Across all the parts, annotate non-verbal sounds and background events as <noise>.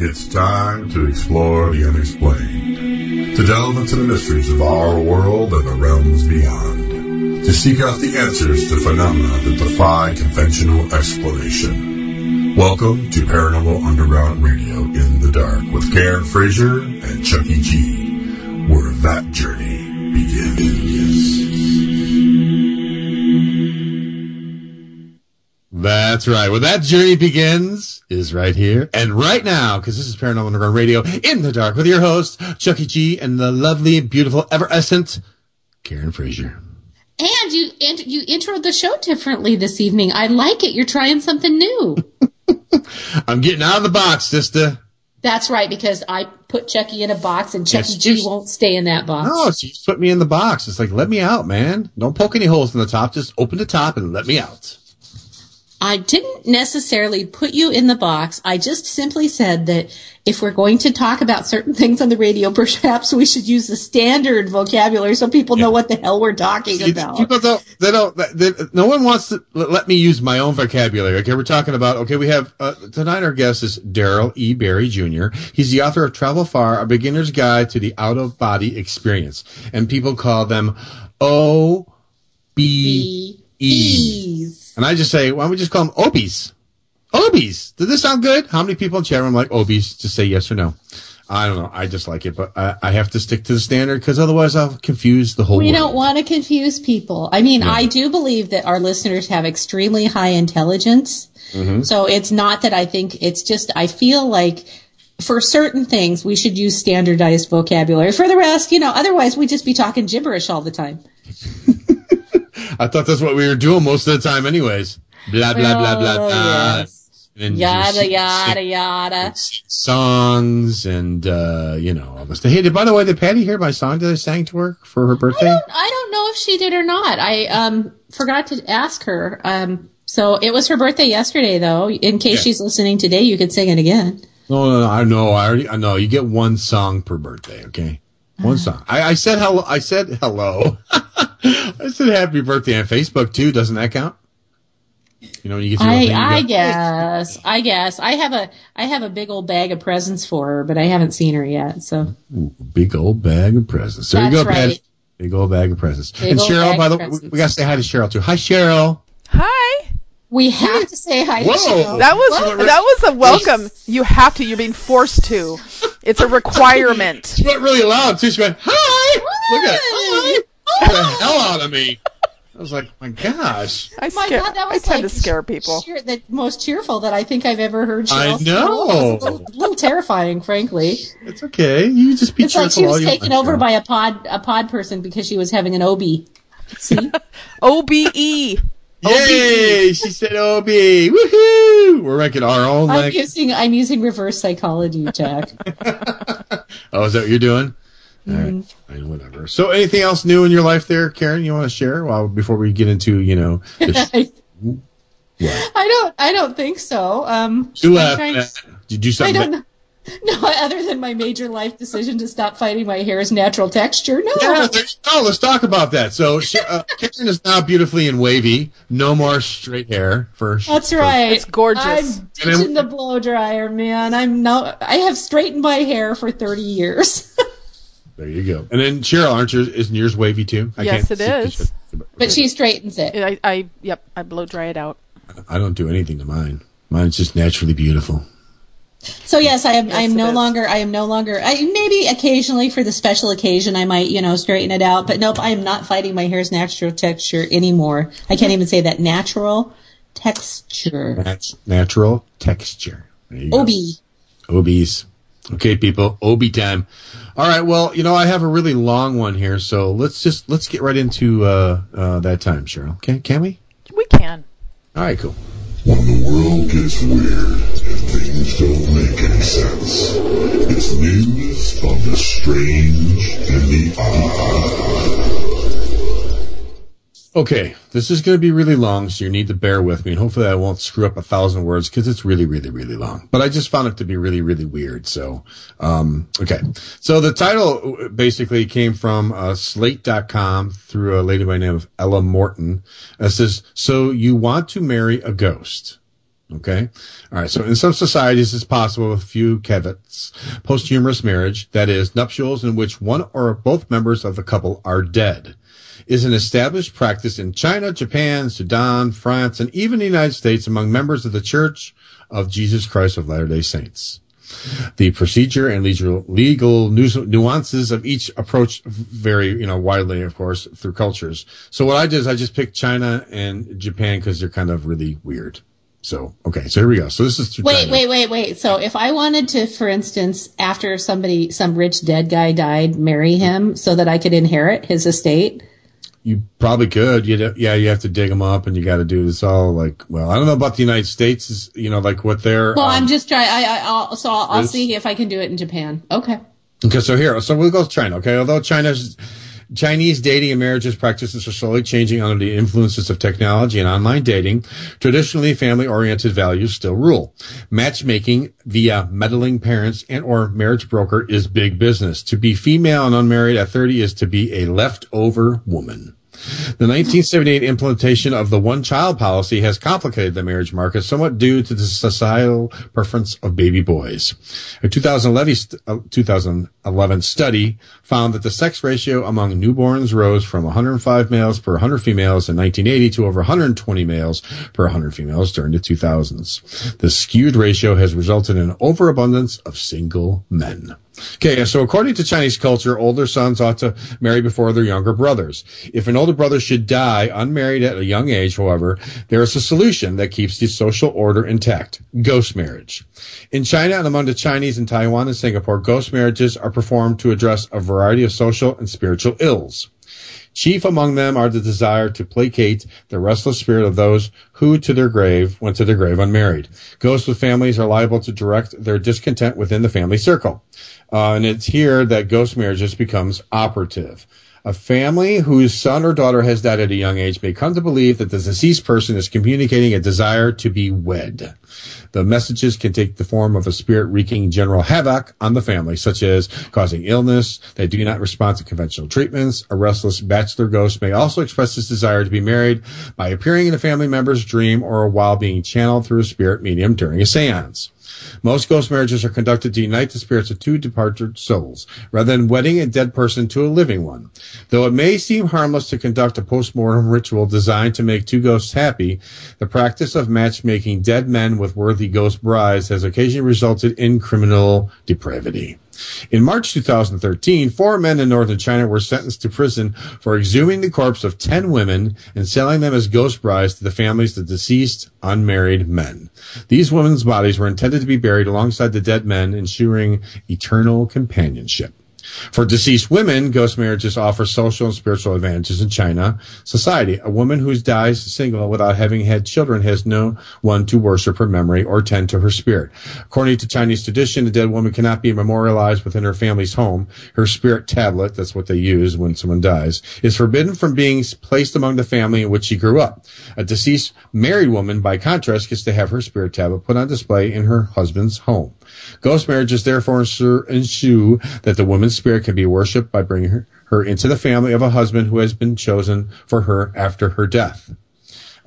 It's time to explore the unexplained, to delve into the mysteries of our world and the realms beyond, to seek out the answers to phenomena that defy conventional explanation. Welcome to Paranormal Underground Radio in the Dark with Karen Frazier and Chucky G, where that journey begins. That's right. Well, that journey begins is right here and right now, because this is Paranormal Underground Radio in the dark with your host, Chucky G, and the lovely, beautiful, ever-essent Karen Frazier. And you and you introed the show differently this evening. I like it. You're trying something new. <laughs> I'm getting out of the box, sister. That's right, because I put Chucky in a box and Chucky Yes, G just- won't stay in that box. No, she just put me in the box. It's like, let me out, man. Don't poke any holes in the top. Just open the top and let me out. I didn't necessarily put you in the box. I just simply said that if we're going to talk about certain things on the radio, <laughs> perhaps we should use the standard vocabulary so people know what the hell we're talking about. People don't, they don't, they, no one wants to let me use my own vocabulary. Okay. We're talking about, okay, we have, uh, tonight our guest is Daryl E. Barry Jr. He's the author of Travel Far, a beginner's guide to the out of body experience. And people call them O B E. Ease. And I just say, why don't we just call them Obies? Obies. Does this sound good? How many people in chat room like Obies? Just say yes or no. I don't know. I just like it, but I, I have to stick to the standard because otherwise I'll confuse the whole We world. don't want to confuse people. I mean, I do believe that our listeners have extremely high intelligence. Mm-hmm. So it's not that I think it's just, I feel like for certain things, we should use standardized vocabulary. For the rest, you know, otherwise we'd just be talking gibberish all the time. <laughs> I thought that's what we were doing most of the time, anyways. Blah blah blah blah blah. yes. And Yada, yada, yada. Songs and uh, you know all this. Hey, did by the way, did Patty hear my song that I sang to her for her I birthday? don't, I don't know if she did or not. I um forgot to ask her. Um, so it was her birthday yesterday, though. In case Yeah. she's listening today, you could sing it again. No, no, no. I know. I already. I know. You get one song per birthday. Okay, one song. I, I said hello. I said hello. <laughs> <laughs> I said happy birthday on Facebook too. Doesn't that count? You know, when you get your little I thing, you I go, guess I guess I have a I have a big old bag of presents for her, but I haven't seen her yet. So Ooh, big old bag of presents. There you That's go, Patty. right. Big old bag of presents. Big and Cheryl, by the way, we, we gotta say hi to Cheryl too. Hi, Cheryl. Hi. we have to say hi to Whoa. Cheryl. That was that was a welcome. You have to. You're being forced to. It's a <laughs> requirement. She went really loud too. She went, "Hi!" Look at it. Hi! Scared the hell out of me. I was like, "My gosh!" I My scare. God, that I was tend like to scare people. cheer- the most cheerful that I think I've ever heard. I know. It was a little, little terrifying, frankly. It's okay. You just be It's like cheerful she was taken over by a pod a pod person because she was having an OB. See, <laughs> O B E. Yay! She said OB. Woohoo! We're ranking our own I'm like. using I'm using reverse psychology, Jack. <laughs> Oh, is that what you're doing? All right. Mm-hmm. Fine, whatever. So, anything else new in your life there, Karen? You want to share? Well, before we get into, you know, the sh- <laughs> I, I don't I don't think so. Um, you I'm trying- Did you do I something? don't know. <laughs> No, other than my major life decision to stop fighting my hair's natural texture. No. Yeah, there go. Let's talk about that. So, uh, <laughs> Karen is now beautifully and wavy. No more straight hair for. That's right. It's gorgeous. I'm And ditching the blow dryer, man. I'm no. I have straightened my hair for 30 years. There you go. And then Cheryl, aren't yours? Isn't yours wavy too? I Yes, can't it see- is. but she straightens it. I, I yep. I blow dry it out. I don't do anything to mine. Mine's just naturally beautiful. So yes, I am. I am no is. longer. I am no longer. I, maybe occasionally for the special occasion, I might, you know, straighten it out. But nope, I am not fighting my hair's natural texture anymore. I can't even say that natural texture. Nat- natural texture. There you go. OB. Obies. Okay, people. Obi time. All right. Well, you know, I have a really long one here, so let's just let's get right into uh, uh, that time, Cheryl. Okay, can we? We can. All right, cool. When the world gets weird and things don't make any sense, it's news on the strange and the odd. Okay, this is going to be really long, so you need to bear with me, and hopefully I won't screw up a thousand words because it's really, really, really long. But I just found it to be really, really weird. So, um, okay. So the title basically came from uh, Slate.com through a lady by the name of Ella Morton. It says, "So you want to marry a ghost?" Okay. All right. So in some societies, it's possible with a few caveats, posthumous marriage, that is, nuptials in which one or both members of the couple are dead, is an established practice in China, Japan, Sudan, France, and even the United States among members of the Church of Jesus Christ of Latter-day Saints. The procedure and legal, legal nuances of each approach vary, you know, widely, of course, through cultures. So what I did is I just picked China and Japan because they're kind of really weird. So, okay, so here we go. So this is wait, China. wait, wait, wait. So if I wanted to, for instance, after somebody, some rich dead guy died, marry him so that I could inherit his estate, you probably could. You yeah, you have to dig them up, and you got to do this all like. Well, I don't know about the United States. Is you know like what they're. Well, um, I'm just trying. I, I I'll, so I'll, I'll see if I can do it in Japan. Okay. Okay, so here, so we'll go to China. Okay, although China's Chinese dating and marriages practices are slowly changing under the influences of technology and online dating. Traditionally, family-oriented values still rule. Matchmaking via meddling parents and or marriage broker is big business. To be female and unmarried at 30 is to be a leftover woman. The 1978 implementation of the one child policy has complicated the marriage market somewhat due to the societal preference of baby boys. A 2011, uh, 2011 study found that the sex ratio among newborns rose from 105 males per 100 females in 1980 to over 120 males per 100 females during the 2000s. The skewed ratio has resulted in an overabundance of single men. Okay, so according to Chinese culture, older sons ought to marry before their younger brothers. If an older brother should die unmarried at a young age, however, there is a solution that keeps the social order intact. Ghost marriage. In China and among the Chinese in Taiwan and Singapore, ghost marriages are performed to address a variety of social and spiritual ills. Chief among them are the desire to placate the restless spirit of those who to their grave went to their grave unmarried. Ghosts with families are liable to direct their discontent within the family circle. Uh, and it's here that ghost marriages becomes operative. A family whose son or daughter has died at a young age may come to believe that the deceased person is communicating a desire to be wed. The messages can take the form of a spirit wreaking general havoc on the family, such as causing illness. They do not respond to conventional treatments. A restless bachelor ghost may also express his desire to be married by appearing in a family member's dream or while being channeled through a spirit medium during a seance. Most ghost marriages are conducted to unite the spirits of two departed souls, rather than wedding a dead person to a living one. Though it may seem harmless to conduct a post-mortem ritual designed to make two ghosts happy, the practice of matchmaking dead men with worthy ghost brides has occasionally resulted in criminal depravity. In March 2013, four men in northern China were sentenced to prison for exhuming the corpse of 10 women and selling them as ghost brides to the families of deceased unmarried men. These women's bodies were intended to be buried alongside the dead men, ensuring eternal companionship. For deceased women, ghost marriages offer social and spiritual advantages in China society. A woman who dies single without having had children has no one to worship her memory or tend to her spirit. According to Chinese tradition, a dead woman cannot be memorialized within her family's home. Her spirit tablet, that's what they use when someone dies, is forbidden from being placed among the family in which she grew up. A deceased married woman, by contrast, gets to have her spirit tablet put on display in her husband's home. Ghost marriages therefore ensue that the woman's spirit can be worshipped by bringing her, her into the family of a husband who has been chosen for her after her death.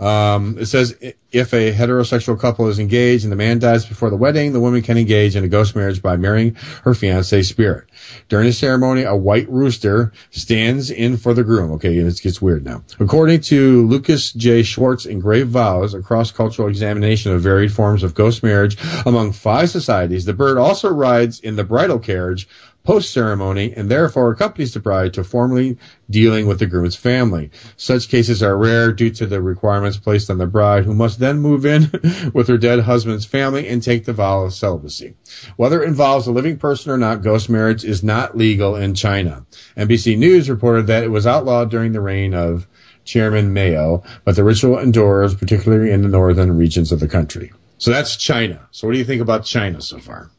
Um, it says if a heterosexual couple is engaged and the man dies before the wedding, the woman can engage in a ghost marriage by marrying her fiance's spirit. During the ceremony, a white rooster stands in for the groom. Okay, and it gets weird now. According to Lucas J. Schwartz in Grave Vows, a cross-cultural examination of varied forms of ghost marriage among five societies, the bird also rides in the bridal carriage post ceremony and therefore accompanies the bride to formally dealing with the groom's family. Such cases are rare due to the requirements placed on the bride who must then move in <laughs> with her dead husband's family and take the vow of celibacy. Whether it involves a living person or not, ghost marriage is not legal in China. NBC News reported that it was outlawed during the reign of Chairman Mao, but the ritual endures, particularly in the northern regions of the country. So that's China. So what do you think about China so far?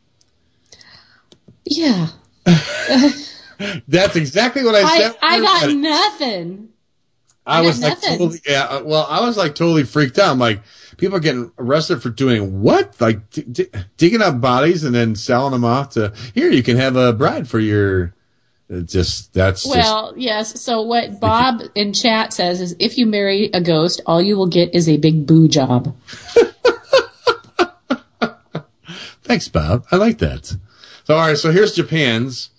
Yeah, <laughs> That's exactly what I said. I, I got nothing. I, I was like nothing. totally, yeah. Uh, well, I was like totally freaked out. I'm like, people are getting arrested for doing what? Like d- d- digging up bodies and then selling them off to here. You can have a bride for your. Just that's well, just, yes. So what Bob in chat says is, if you marry a ghost, all you will get is a big boo job. <laughs> Thanks, Bob. I like that. So, all right. So here's Japan's.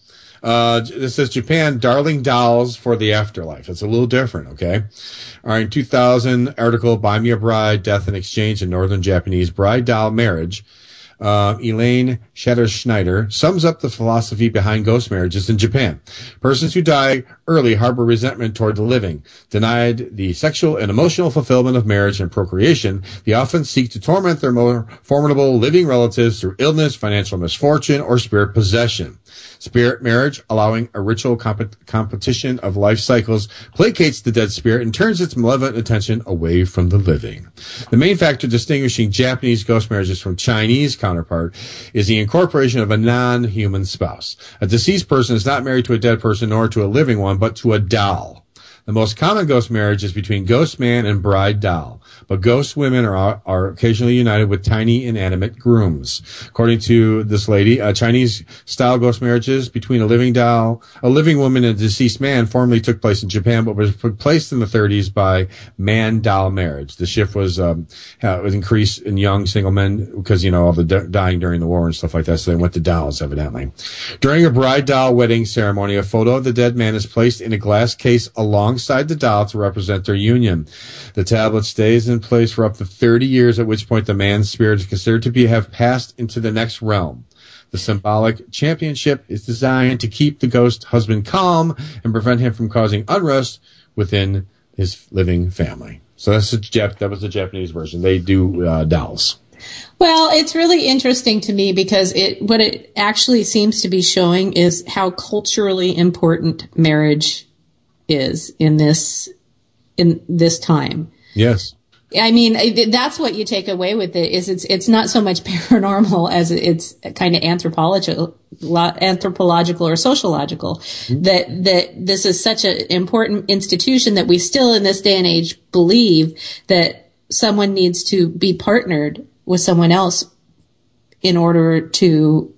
Uh, this says Japan, darling dolls for the afterlife. It's a little different, okay? All right, 2000 article, Buy Me a Bride, Death in Exchange in Northern Japanese Bride Doll Marriage uh, Elaine Schneider sums up the philosophy behind ghost marriages in Japan. Persons who die early harbor resentment toward the living. Denied the sexual and emotional fulfillment of marriage and procreation, they often seek to torment their more formidable living relatives through illness, financial misfortune, or spirit possession. Spirit marriage, allowing a ritual comp- competition of life cycles, placates the dead spirit and turns its malevolent attention away from the living. The main factor distinguishing Japanese ghost marriages from Chinese counterpart is the incorporation of a non-human spouse. A deceased person is not married to a dead person nor to a living one, but to a doll. The most common ghost marriage is between ghost man and bride doll but ghost women are, are occasionally united with tiny inanimate grooms. According to this lady, uh, Chinese style ghost marriages between a living doll, a living woman and a deceased man formerly took place in Japan, but was replaced in the 30s by man doll marriage. The shift was, um, uh, was increased in young single men because, you know, all the dying during the war and stuff like that. So they went to dolls, evidently. During a bride doll wedding ceremony, a photo of the dead man is placed in a glass case alongside the doll to represent their union. The tablet stays in place for up to 30 years, at which point the man's spirit is considered to be have passed into the next realm. The symbolic championship is designed to keep the ghost husband calm and prevent him from causing unrest within his living family. So that's the Jap- that was the Japanese version. They do uh, dolls. Well, it's really interesting to me because it what it actually seems to be showing is how culturally important marriage is in this in this time. Yes. I mean, that's what you take away with it is it's it's not so much <laughs> paranormal as it's kind of anthropological, anthropological or sociological. Mm-hmm. That that this is such an important institution that we still in this day and age believe that someone needs to be partnered with someone else in order to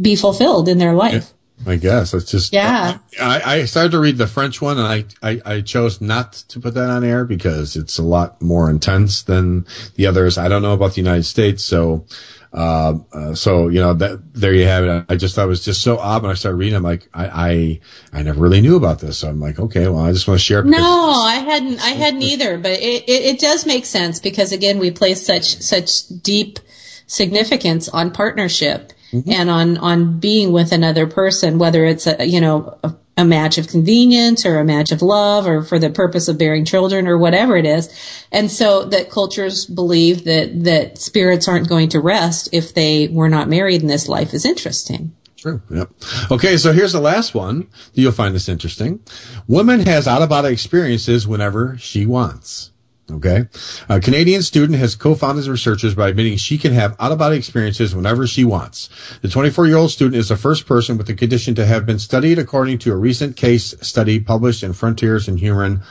be fulfilled in their life. I guess it's just yeah. I, I started to read the French one, and I, I, I chose not to put that on air because it's a lot more intense than the others. I don't know about the United States, so uh, uh, so you know that there you have it. I just thought it was just so odd when I started reading. I'm like, I, I I never really knew about this. So I'm like, okay, well, I just want to share. No, I hadn't. I hadn't either. But it, it, it does make sense because again, we place such such deep significance on partnership mm-hmm. and on on being with another person, whether it's a you know a, a match of convenience or a match of love or for the purpose of bearing children or whatever it is. And so that cultures believe that that spirits aren't going to rest if they were not married in this life is interesting. True. Yep. Okay, so here's the last one. That you'll find this interesting. Woman has out of body experiences whenever she wants. Okay. A Canadian student has co-founded researchers by admitting she can have out-of-body experiences whenever she wants. The 24-year-old student is the first person with the condition to have been studied according to a recent case study published in Frontiers in Human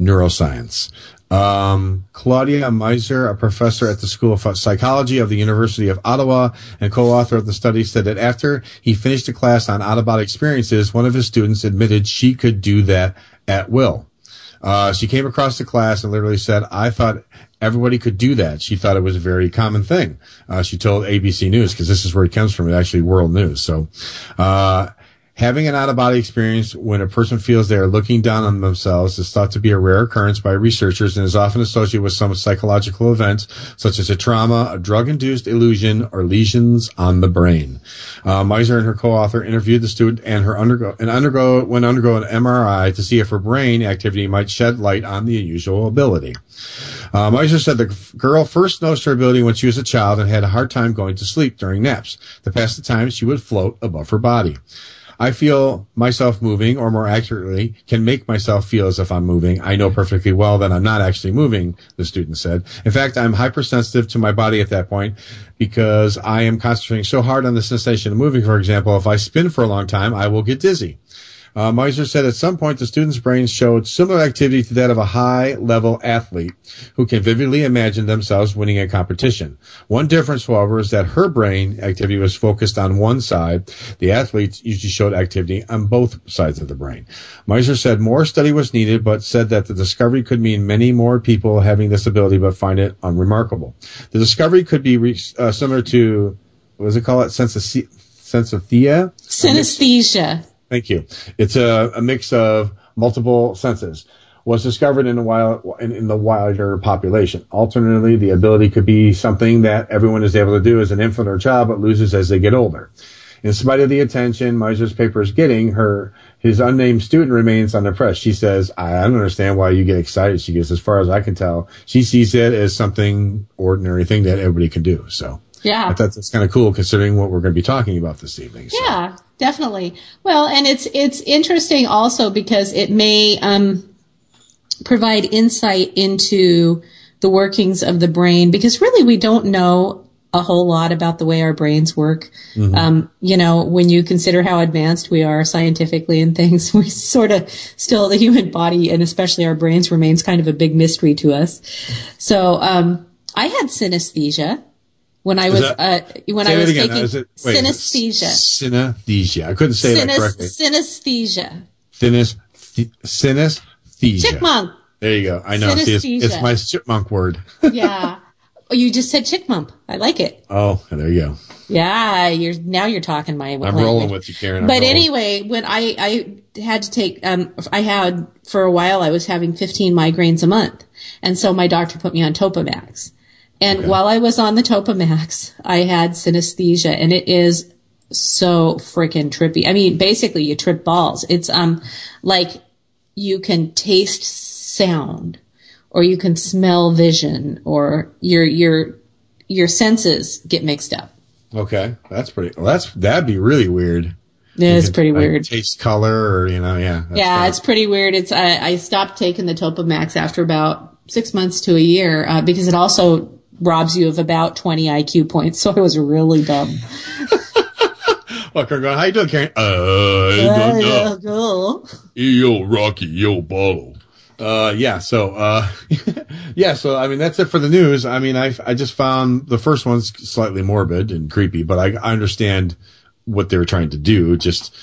Neuroscience. Um, Claudia Meiser, a professor at the School of Psychology of the University of Ottawa and co-author of the study, said that after he finished a class on out-of-body experiences, one of his students admitted she could do that at will. Uh, she came across the class and literally said, I thought everybody could do that. She thought it was a very common thing. Uh, she told ABC News, because this is where it comes from, It's actually world news. So, uh, Having an out of body experience when a person feels they are looking down on themselves is thought to be a rare occurrence by researchers and is often associated with some psychological event such as a trauma, a drug induced illusion, or lesions on the brain. Uh, Meiser and her co-author interviewed the student and her undergo and undergo when undergo an MRI to see if her brain activity might shed light on the unusual ability. Uh, Meiser said the girl first noticed her ability when she was a child and had a hard time going to sleep during naps. To pass the time, she would float above her body. I feel myself moving, or more accurately, can make myself feel as if I'm moving. I know perfectly well that I'm not actually moving, the student said. In fact, I'm hypersensitive to my body at that point because I am concentrating so hard on the sensation of moving. For example, if I spin for a long time, I will get dizzy. Uh, Meiser said at some point the students' brains showed similar activity to that of a high level athlete who can vividly imagine themselves winning a competition. One difference, however, is that her brain activity was focused on one side. The athletes usually showed activity on both sides of the brain. Meiser said more study was needed, but said that the discovery could mean many more people having this ability, but find it unremarkable. The discovery could be re- uh, similar to, what does it call it? Sensi- Sensothea? Synesthesia. Thank you. It's a, a mix of multiple senses. Was discovered in the wild in, in the wider population. Alternatively, the ability could be something that everyone is able to do as an infant or child, but loses as they get older. In spite of the attention Meiser's paper is getting, her his unnamed student remains unimpressed. She says, "I don't understand why you get excited." She goes, "As far as I can tell, she sees it as something ordinary thing that everybody can do." So Yeah. I thought that's kind of cool considering what we're going to be talking about this evening. So. Yeah, definitely. Well, and it's it's interesting also because it may um, provide insight into the workings of the brain because really we don't know a whole lot about the way our brains work. Um, you know, when you consider how advanced we are scientifically and things, <laughs> we sort of still the human body and especially our brains remains kind of a big mystery to us. So um, I had synesthesia when I was that- uh, when I was again. taking it- wait, synesthesia. Synesthesia. I couldn't say that correctly. synesthesia. Synes- synesthesia. Chipmunk. There you go. I know. See, it's, it's my chipmunk word. <laughs> Yeah. oh, you just said chickmunk. I like it. oh, there you go. Yeah, you're now you're talking my I'm language. rolling with you, Karen. I'm But rolling. anyway, when I I had to take um I had for a while I was having 15 migraines a month. And so my doctor put me on Topamax. And while I was on the Topamax, I had synesthesia and it is so freaking trippy. I mean, basically you trip balls. It's um like you can taste sound or you can smell vision or your your your senses get mixed up. Okay, that's pretty. Well, that's that'd be really weird. It's You pretty like, weird. taste color, or you know, yeah. Yeah, great. it's pretty weird. It's I, I stopped taking the Topamax after about six months to a year uh, because it also robs you of about 20 IQ points. So I was really dumb. Look, I'm going. How you doing, Karen? Uh, I don't know. Cool. Yo, Rocky, yo, Bolo. Uh, yeah, so, uh, <laughs> yeah, so, I mean, that's it for the news. I mean, I, I just found the first one's slightly morbid and creepy, but I, I understand what they were trying to do, just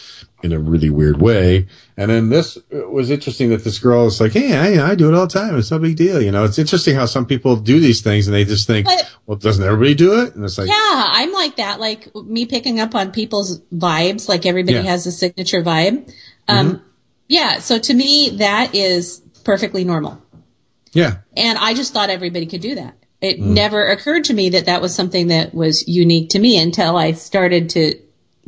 in a really weird way. And then this was interesting that this girl is like, Hey, I, I do it all the time. It's no big deal. You know, it's interesting how some people do these things and they just think, But- well, doesn't everybody do it? And it's like, Yeah, I'm like that. Like me picking up on people's vibes. Like everybody Yeah. has a signature vibe. Um, yeah. So to me, that is perfectly normal. yeah, And I just thought everybody could do that. It never occurred to me that that was something that was unique to me until I started to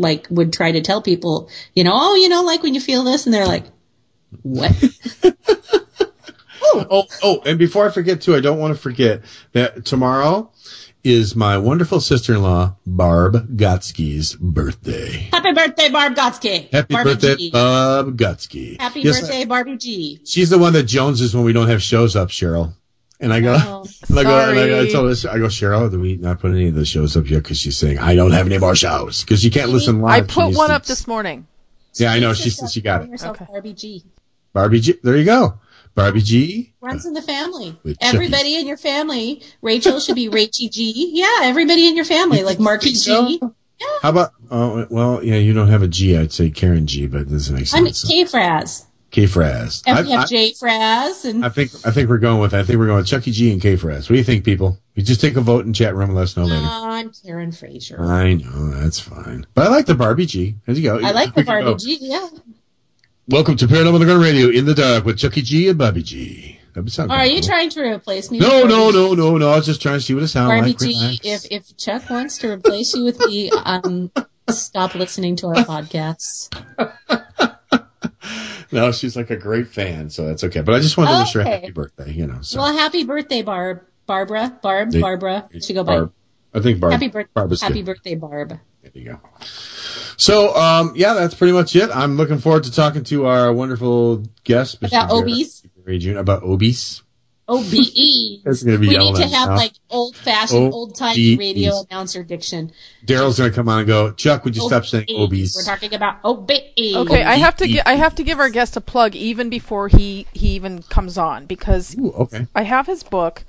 like would try to tell people, you know, oh, you know, like when you feel this and they're like, what? <laughs> Oh. oh, oh, and before I forget too, I don't want to forget that tomorrow is my wonderful sister-in-law, Barb Gotsky's birthday. Happy birthday, Barb Gotsky. Happy Barbie birthday, G. Barb Gotsky. Happy Yes, birthday, Barbie G. She's the one that joneses when we don't have shows up, Cheryl. And I go, Oh, <laughs> and I go, and I, I told her, I go, Cheryl, do we not put any of the shows up yet? Cause she's saying, I don't have any more shows. Cause you can't listen I live. She put one to- up this morning. Yeah, I know. She said she got it. Okay. Barbie G. Barbie G. There you go. Barbie G. Runs in the family. With Chucky. Everybody in your family. Rachel should be Rachie G. Yeah, everybody in your family, like Marky G. Yeah. How about, oh, well, yeah, you don't have a G. I'd say Karen G, but it doesn't make I'm sense. K Fraz. K Fraz. And we have I, J. Fraz. and I think I think we're going with I think we're going with Chucky G and K Fraz. What do you think, people? We just take a vote in chat room and let us know later. Uh, I'm Karen Frazier. I know that's fine, but I like the Barbie G. There you go. I like the Barbie go. G. Yeah. Welcome to Paranormal Underground Radio in the dark with Chucky G and Barbie G. That would sound Or are kinda you cool. trying to replace me? No, no, no, no, no. I was just trying to see what it Barbie like. G, if if Chuck wants to replace you with me, um, stop listening to our <laughs> podcasts. <laughs> no, she's like a great fan, so that's okay. But I just wanted to wish her a happy birthday. You know, so Well, happy birthday, Barb, Barbara, Barb, They- Barbara. She go by. Barb. I think Barb. Happy, bir- Barb happy good. birthday, Barb. There you go. So, um, yeah, that's pretty much it. I'm looking forward to talking to our wonderful guest, About obese? Jr., about obese. OBE. That's gonna be we need to have now. like old fashioned, old timey E- radio announcer diction. Daryl's going to come on and go, Chuck, would you stop saying OBE. We're talking about OBE. Okay, I have to E- gi- I have to give our guest a plug even before he he even comes on because okay. I have his book.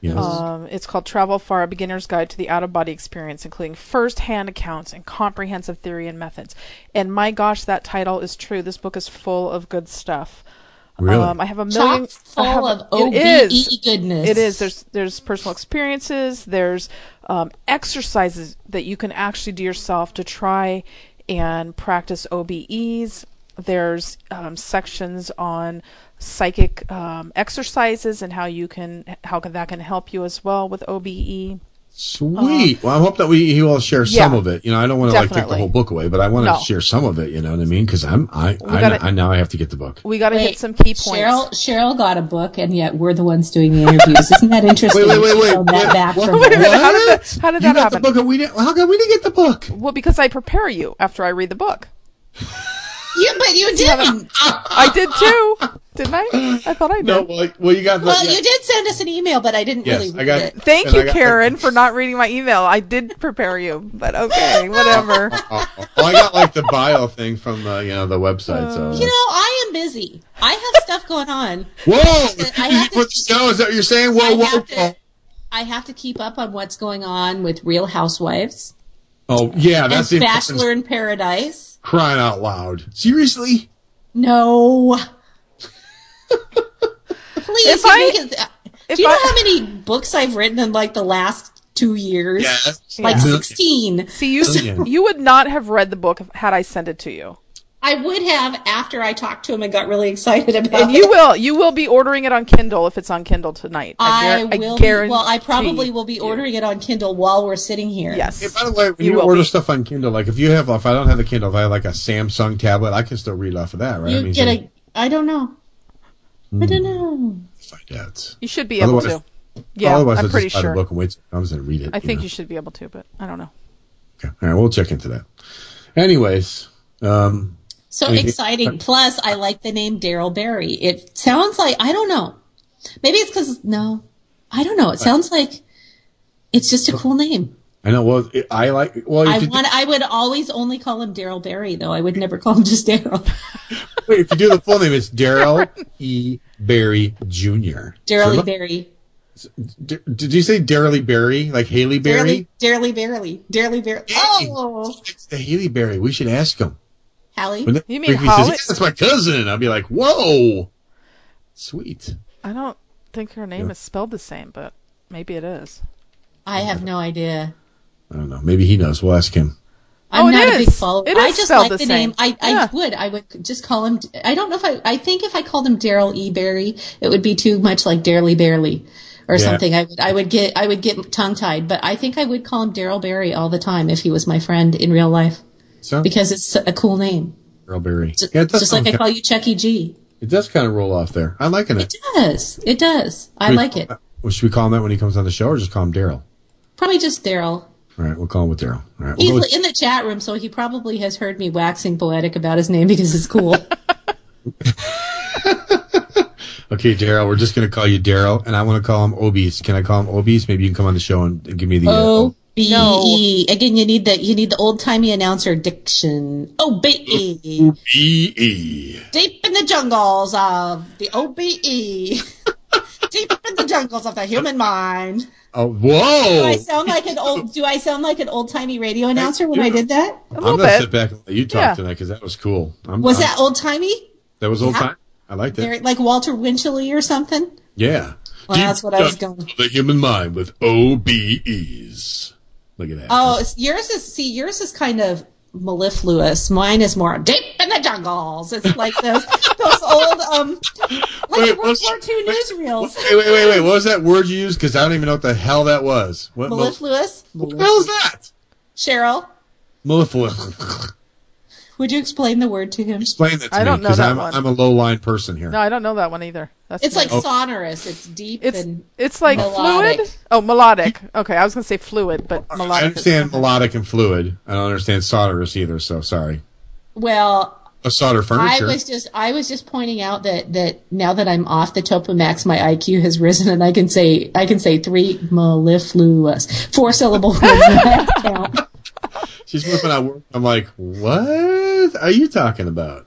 Yes. Um, it's called Travel Far: A Beginner's Guide to the Out of Body Experience, including first-hand accounts and comprehensive theory and methods. And my gosh, that title is true. This book is full of good stuff. Really? Um, I have a million. Chock full I have, of it OBE is. goodness. It is. There's there's personal experiences. There's um, exercises that you can actually do yourself to try and practice OBEs. There's um, sections on psychic um, exercises and how you can how can, that can help you as well with. OBE. Sweet. Uh, well, I hope that we he will share some yeah, of it. You know, I don't want to like take the whole book away, but I want No. to share some of it. You know what I mean? Because I'm I I, gotta- I now I have to get the book. We got to hit some key points. Cheryl, Cheryl got a book, and yet we're the ones doing the interviews. Isn't that interesting? Wait, wait, wait, wait, that wait, back what? from Wait a her. minute, how did that- What? how did you that got happen? The book and we didn't, how come we didn't get the book? Well, because I prepare you after I read the book. You, but you didn't. <laughs> I did too, didn't I? I thought I did. No, well, well you got the. Well, yeah. you did send us an email, but I didn't Yes, really read I got- it. Thank you, got- Karen, <laughs> for not reading my email. I did prepare you, but okay, <laughs> whatever. Oh, oh, I got like the bio thing from the you know the website. So You know, I am busy. I have stuff going on. whoa, I have to- for the show is that what you're saying? Whoa, I whoa, have whoa. to. I have to keep up on what's going on with Real Housewives Oh yeah, that's the Bachelor in Paradise. crying out loud. Seriously? No. <laughs> Please, If you I- make it- if do you know how many books I've written in like the last two years? Yes. Like Yeah. 16. See, you you would not have read the book had I sent it to you, I would have after I talked to him and got really excited about and it. you will you will be ordering it on Kindle if it's on Kindle tonight. I I, guar- will. I be, guarantee. well, I probably will be ordering it on Kindle while we're sitting here. Yes. Hey, by the way, when You you, order be. stuff on Kindle, like if you have, if I don't have the Kindle, if I have like a Samsung tablet, I can still read off of that, right? You I mean, get so- a. I don't know. I don't know. find out. You should be able Otherwise- to. Yeah, Otherwise, I'm I'll pretty just buy sure. the book and wait till it comes and read it. I think know? you should be able to, but I don't know. Okay. All right, we'll check into that. Anyways, um, So Anything- exciting. Plus, I like the name Daryl Barry. It sounds like I don't know. Maybe it's because no, I don't know. It sounds like it's just a cool name. I know. Well, it, I like. Well, I want. I would always only call him Daryl Barry, though. I would never call him just Daryl. <laughs> wait, if you do the full name, it's Daryl E. Barry Jr. Daryl E. D- did you say Daryl E. Barry, like Haley Berry? Daryl. Barry. Daryl E. Barry. Oh, It's the Haley Berry. We should ask him. Hallie. When You mean freak me says, Holly? "Yeah, that's my cousin. I'll be like, whoa, sweet. I don't think her name is spelled the same, but maybe it is. I have no idea. I don't know. Maybe he knows. We'll ask him. I'm Oh, it not a is. big follower. It I just like the the, name. I, I would. I would just call him. I don't know if I. I think if I called him Daryl E. Barry, it would be too much like Darely Barely or Yeah. something. I would. I would get. I would get tongue tied. But I think I would call him Daryl Barry all the time if he was my friend in real life So, because it's a cool name. Daryl Barry. Just, Yeah, just like I call you Chucky G. it does kind of roll off there. I like It it. does. It does. I we- like it. Well, should we call him that when he comes on the show, or just call him Daryl? Probably just Daryl. All right, we'll call him with Daryl. All right, He's we'll go with- in the chat room, so he probably has heard me waxing poetic about his name because it's cool. <laughs> okay, Daryl. We're just gonna call you Daryl, and I want to call him Obese. Can I call him Obese? Maybe you can come on the show and, and give me the. uh, O B E. Again, you need the you need the old timey announcer diction. Oh, o B E. B E. Deep in the jungles of the O B E. <laughs> Deep in the jungles of the human mind. Oh, Do I whoa! sound like an old? Do I sound like an old timey radio announcer when I did that? A I'm gonna bit. sit back and let you talk Yeah. tonight because that was cool. I'm, Was I'm- that old timey? that was old Yeah. time? I liked it. Very- Like Walter Winchelley or something? Yeah. Well, that's what I was Deep going- of The human mind with OBEs. Look at that. Oh, yours is see yours is kind of mellifluous. Mine is more deep in the jungles. It's like those <laughs> those old um like Wait, World War II wait, newsreels. Wait, wait, wait, wait. What was that word you used? Because I don't even know what the hell that was. What, mel- Mellifluous. what the hell is that? Cheryl, Mellifluous. <laughs> would you explain the word to him? Explain that to I me. don't know 'cause that I'm, one. I'm a low line person here. No, I don't know that one either. That's It's like new. sonorous. It's deep it's and it's like melodic. fluid. Oh, melodic. Okay, I was gonna say fluid, but melodic. I is- understand melodic and fluid. I don't understand sonorous either, so sorry. well, a solder I furniture. was just I was just pointing out that that now that I'm off the Topamax, my IQ has risen, and I can say I can say three mellifluous four syllable words. and I have to count. She's whipping out. words. I'm like, what are you talking about?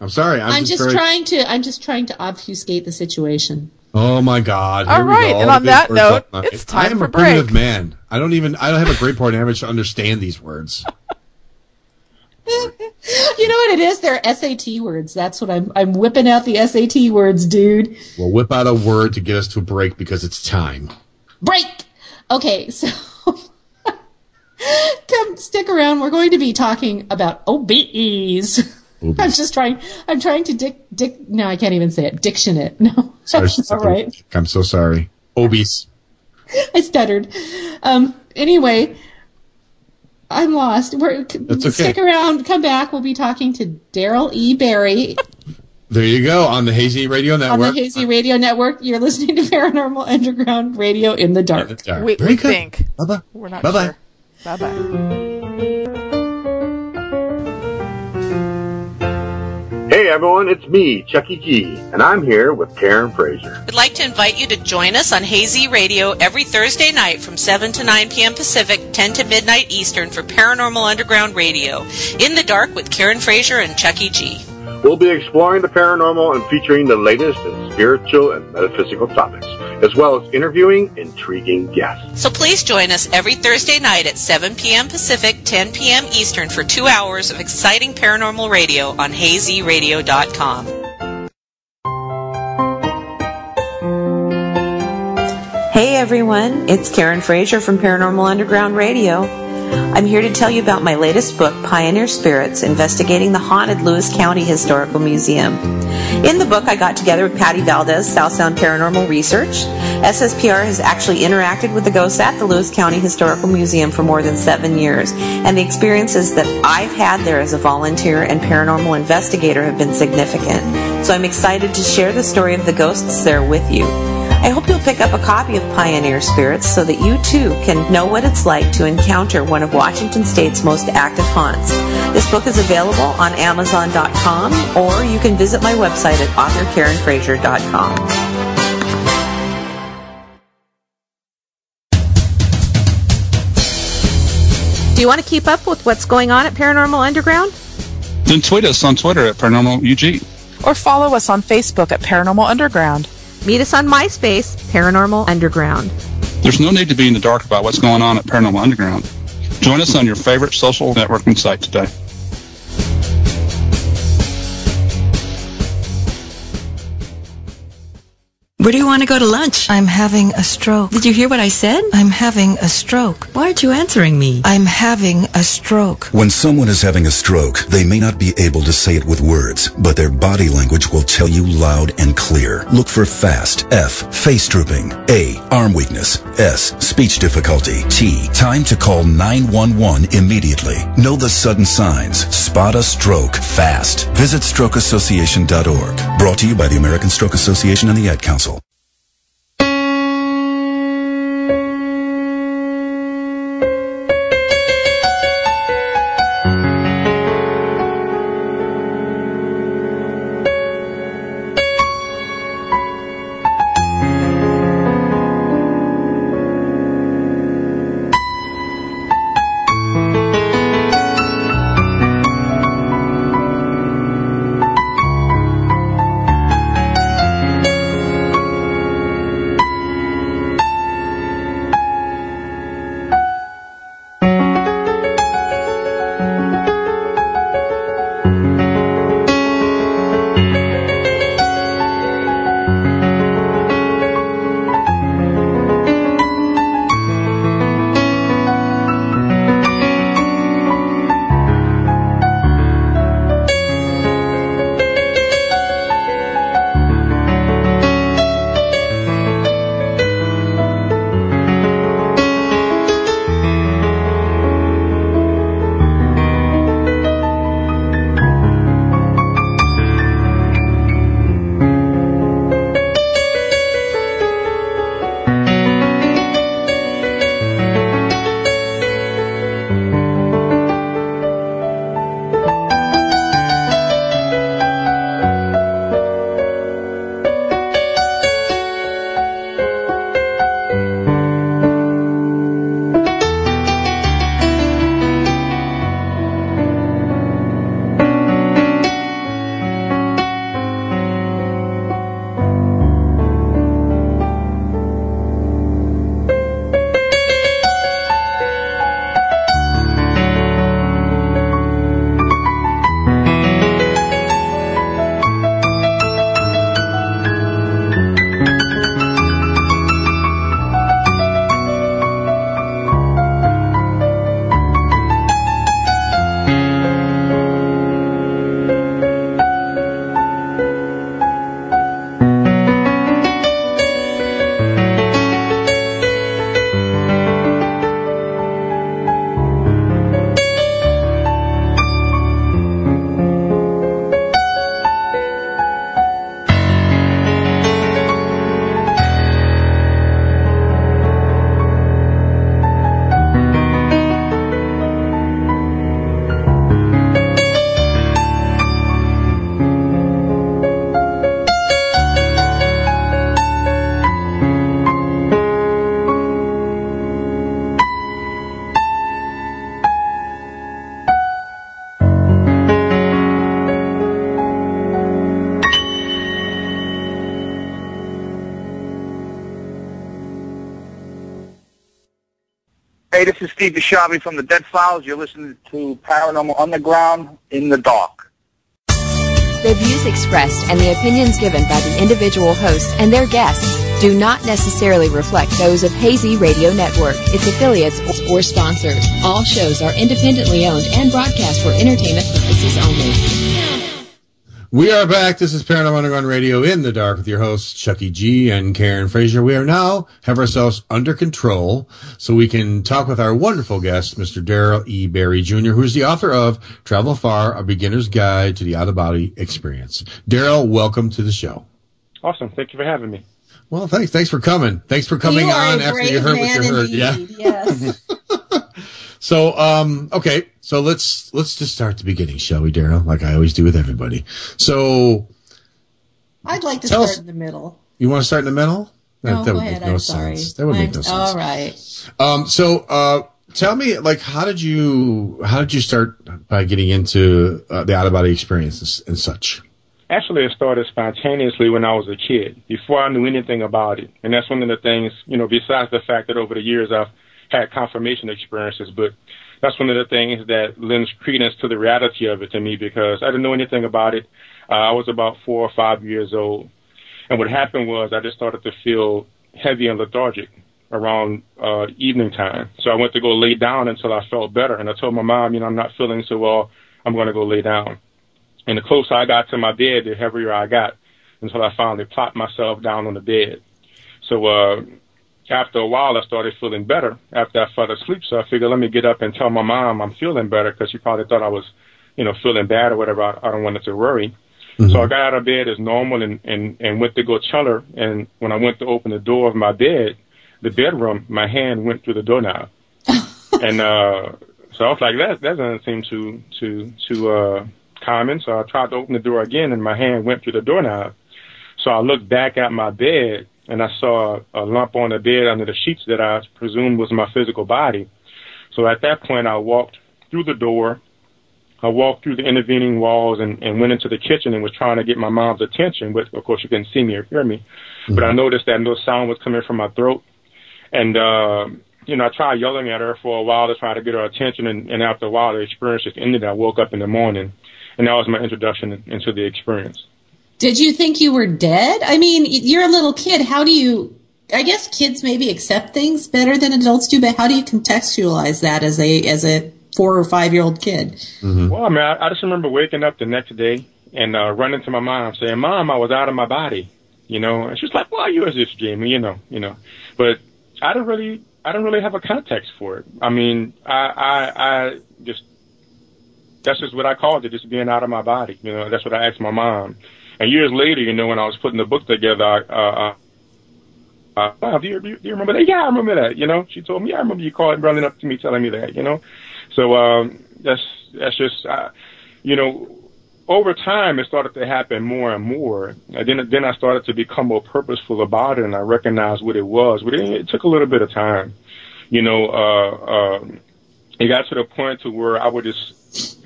I'm sorry. I'm, I'm just very- trying to I'm just trying to obfuscate the situation. Oh my God! All Here we right, go. and on that note, all night. it's time I am for a primitive man. I don't even. I don't have a great point average to understand these words. <laughs> You know what it is? They're SAT words. That's what I'm I'm whipping out the SAT words, dude. We'll whip out a word to get us to a break because it's time. break. Okay, so <laughs> come stick around. We're going to be talking about OBEs. Obies. <laughs> I'm just trying. I'm trying to dic dic. No, I can't even say it. Diction it. <laughs> No. Sorry, All right. I'm so sorry. Obese. I stuttered. Um. Anyway, I'm lost. We're That's okay. stick around. Come back. We'll be talking to Daryl E. Barry There you go on the Hazy Radio Network. on Network. the Hazy Radio Network. You're listening to Paranormal Underground Radio in the dark. Dark. We, Very we think. Bye-bye. We're not Bye-bye. sure. Bye bye. Hey everyone, it's me, Chucky G, and I'm here with Karen Frazier. We'd like to invite you to join us on Hazy Radio every Thursday night from 7 to 9 p.m. Pacific, 10 to midnight Eastern for Paranormal Underground Radio. In the Dark with Karen Frazier and Chucky G. We'll be exploring the paranormal and featuring the latest in spiritual and metaphysical topics, as well as interviewing intriguing guests. So please join us every Thursday night at 7 p.m. Pacific, 10 p.m. Eastern for two hours of exciting paranormal radio on hazyradio.com. Hey everyone, it's Karen Frazier from Paranormal Underground Radio. I'm here to tell you about my latest book, Pioneer Spirits Investigating the Haunted Lewis County Historical Museum. In the book, I got together with Patty Valdez, South Sound Paranormal Research. SSPR has actually interacted with the ghosts at the Lewis County Historical Museum for more than seven years, and the experiences that I've had there as a volunteer and paranormal investigator have been significant. So I'm excited to share the story of the ghosts there with you. I hope you'll pick up a copy of Pioneer Spirits so that you too can know what it's like to encounter one of Washington State's most active haunts. This book is available on Amazon.com or you can visit my website at authorkarenfrazier.com. Do you want to keep up with what's going on at Paranormal Underground? Then tweet us on Twitter at Paranormal UG. Or follow us on Facebook at Paranormal Underground. Meet us on MySpace, Paranormal Underground. There's no need to be in the dark about what's going on at Paranormal Underground. Join us on your favorite social networking site today. Where do you want to go to lunch? I'm having a stroke. Did you hear what I said? I'm having a stroke. Why aren't you answering me? I'm having a stroke. When someone is having a stroke, they may not be able to say it with words, but their body language will tell you loud and clear. Look for FAST, F, face drooping, A, arm weakness, S, speech difficulty, T, time to call 911 immediately. Know the sudden signs. Spot a stroke fast. Visit strokeassociation.org. Brought to you by the American Stroke Association and the Ad Council. Hey, this is Steve DiSchiavi from the Dead Files. You're listening to Paranormal Underground in the Dark. The views expressed and the opinions given by the individual hosts and their guests do not necessarily reflect those of Hazy Radio Network, its affiliates, or sponsors. All shows are independently owned and broadcast for entertainment purposes only. We are back. This is Paranormal Underground Radio in the dark with your hosts Chucky G and Karen Frazier. We are now have ourselves under control so we can talk with our wonderful guest, Mr. Daryl E. Barry Jr., who is the author of Travel Far, A Beginner's Guide to the Out of Body Experience. Daryl, welcome to the show. Awesome. Thank you for having me. Well, thanks. Thanks for coming. Thanks for coming You on after you heard what you heard. Yeah. Yes. <laughs> So, um, okay. So let's, let's just start at the beginning, shall we, Daryl? Like I always do with everybody. So I'd like to start us- in the middle. you want to start in the middle? No, that go would ahead. make no I'm sense. sorry. That would make I'm- no sense. All right. Um, so, uh, tell me, like, how did you, how did you start by getting into uh, the out of body experiences and such? Actually, it started spontaneously when I was a kid, before I knew anything about it. And that's one of the things, you know, besides the fact that over the years I've had confirmation experiences, but that's one of the things that lends credence to the reality of it to me because I didn't know anything about it. Uh, I was about four or five years old. And what happened was I just started to feel heavy and lethargic around uh, evening time. So I went to go lay down until I felt better. And I told my mom, you know, I'm not feeling so well. I'm going to go lay down. And the closer I got to my bed, the heavier I got until I finally plopped myself down on the bed. So uh, after a while, I started feeling better after I fell asleep. So I figured, let me get up and tell my mom I'm feeling better because she probably thought I was, you know, feeling bad or whatever. I, I don't want her to worry. So I got out of bed as normal and, and, and went to go tell her. And when I went to open the door of my bed, the bedroom, my hand went through the doorknob. <laughs> and uh, so I was like, that that doesn't seem too too too uh, common. So I tried to open the door again, and my hand went through the doorknob. So I looked back at my bed, and I saw a lump on the bed under the sheets that I presumed was my physical body. So at that point, I walked through the door. I walked through the intervening walls and, and went into the kitchen and was trying to get my mom's attention, but of course she couldn't see me or hear me. But I noticed that no sound was coming from my throat. And, uh, you know, I tried yelling at her for a while to try to get her attention. And, and after a while, the experience just ended. I woke up in the morning. And that was my introduction into the experience. Did you think you were dead? I mean, you're a little kid. How do you? I guess kids maybe accept things better than adults do, but how do you contextualize that as a as a four or five year old kid? Well, I mean, I, I just remember waking up the next day and uh, running to my mom saying, "Mom, I was out of my body," you know. And she's like, "Well, you was just dreaming, you know, you know." But I don't really, I didn't really have a context for it. I mean, I, I, I just that's just what I called it, just being out of my body. You know, that's what I asked my mom. And years later, you know, when I was putting the book together, I, uh, uh, uh, do, you, do you remember that? Yeah, I remember that. You know, she told me, yeah, I remember you calling, running up to me, telling me that. You know, so um, that's that's just, uh, you know, over time it started to happen more and more. And then then I started to become more purposeful about it, and I recognized what it was. But it, it took a little bit of time. You know, uh, um, it got to the point to where I would just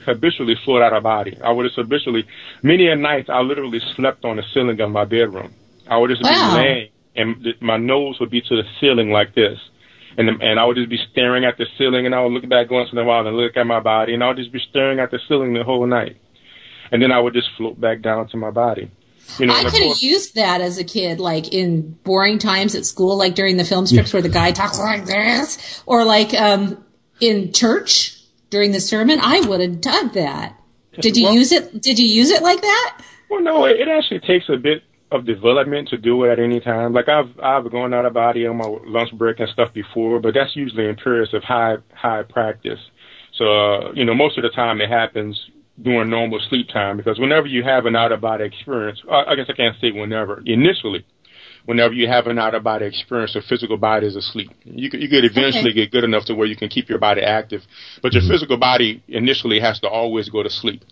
habitually float out of body. I would just habitually, many a night, I literally slept on the ceiling of my bedroom. I would just Wow. be laying, and my nose would be to the ceiling like this. And, and I would just be staring at the ceiling, and I would look back once in a while and look at my body, and I would just be staring at the ceiling the whole night. And then I would just float back down to my body. You know, I could have used that as a kid, like in boring times at school, like during the film strips where the guy talks like this, or like um, in church during the sermon. I would have done that. Did you Well- use it? Did you use it like that? Well, no, it, it actually takes a bit of development to do it at any time. Like I've I've gone out of body on my lunch break and stuff before, but that's usually in periods of high high practice. So uh, you know, most of the time it happens during normal sleep time because whenever you have an out of body experience, uh, I guess I can't say whenever. Initially, whenever you have an out of body experience, the physical body is asleep. You could, you could eventually Okay. get good enough to where you can keep your body active, but your physical body initially has to always go to sleep.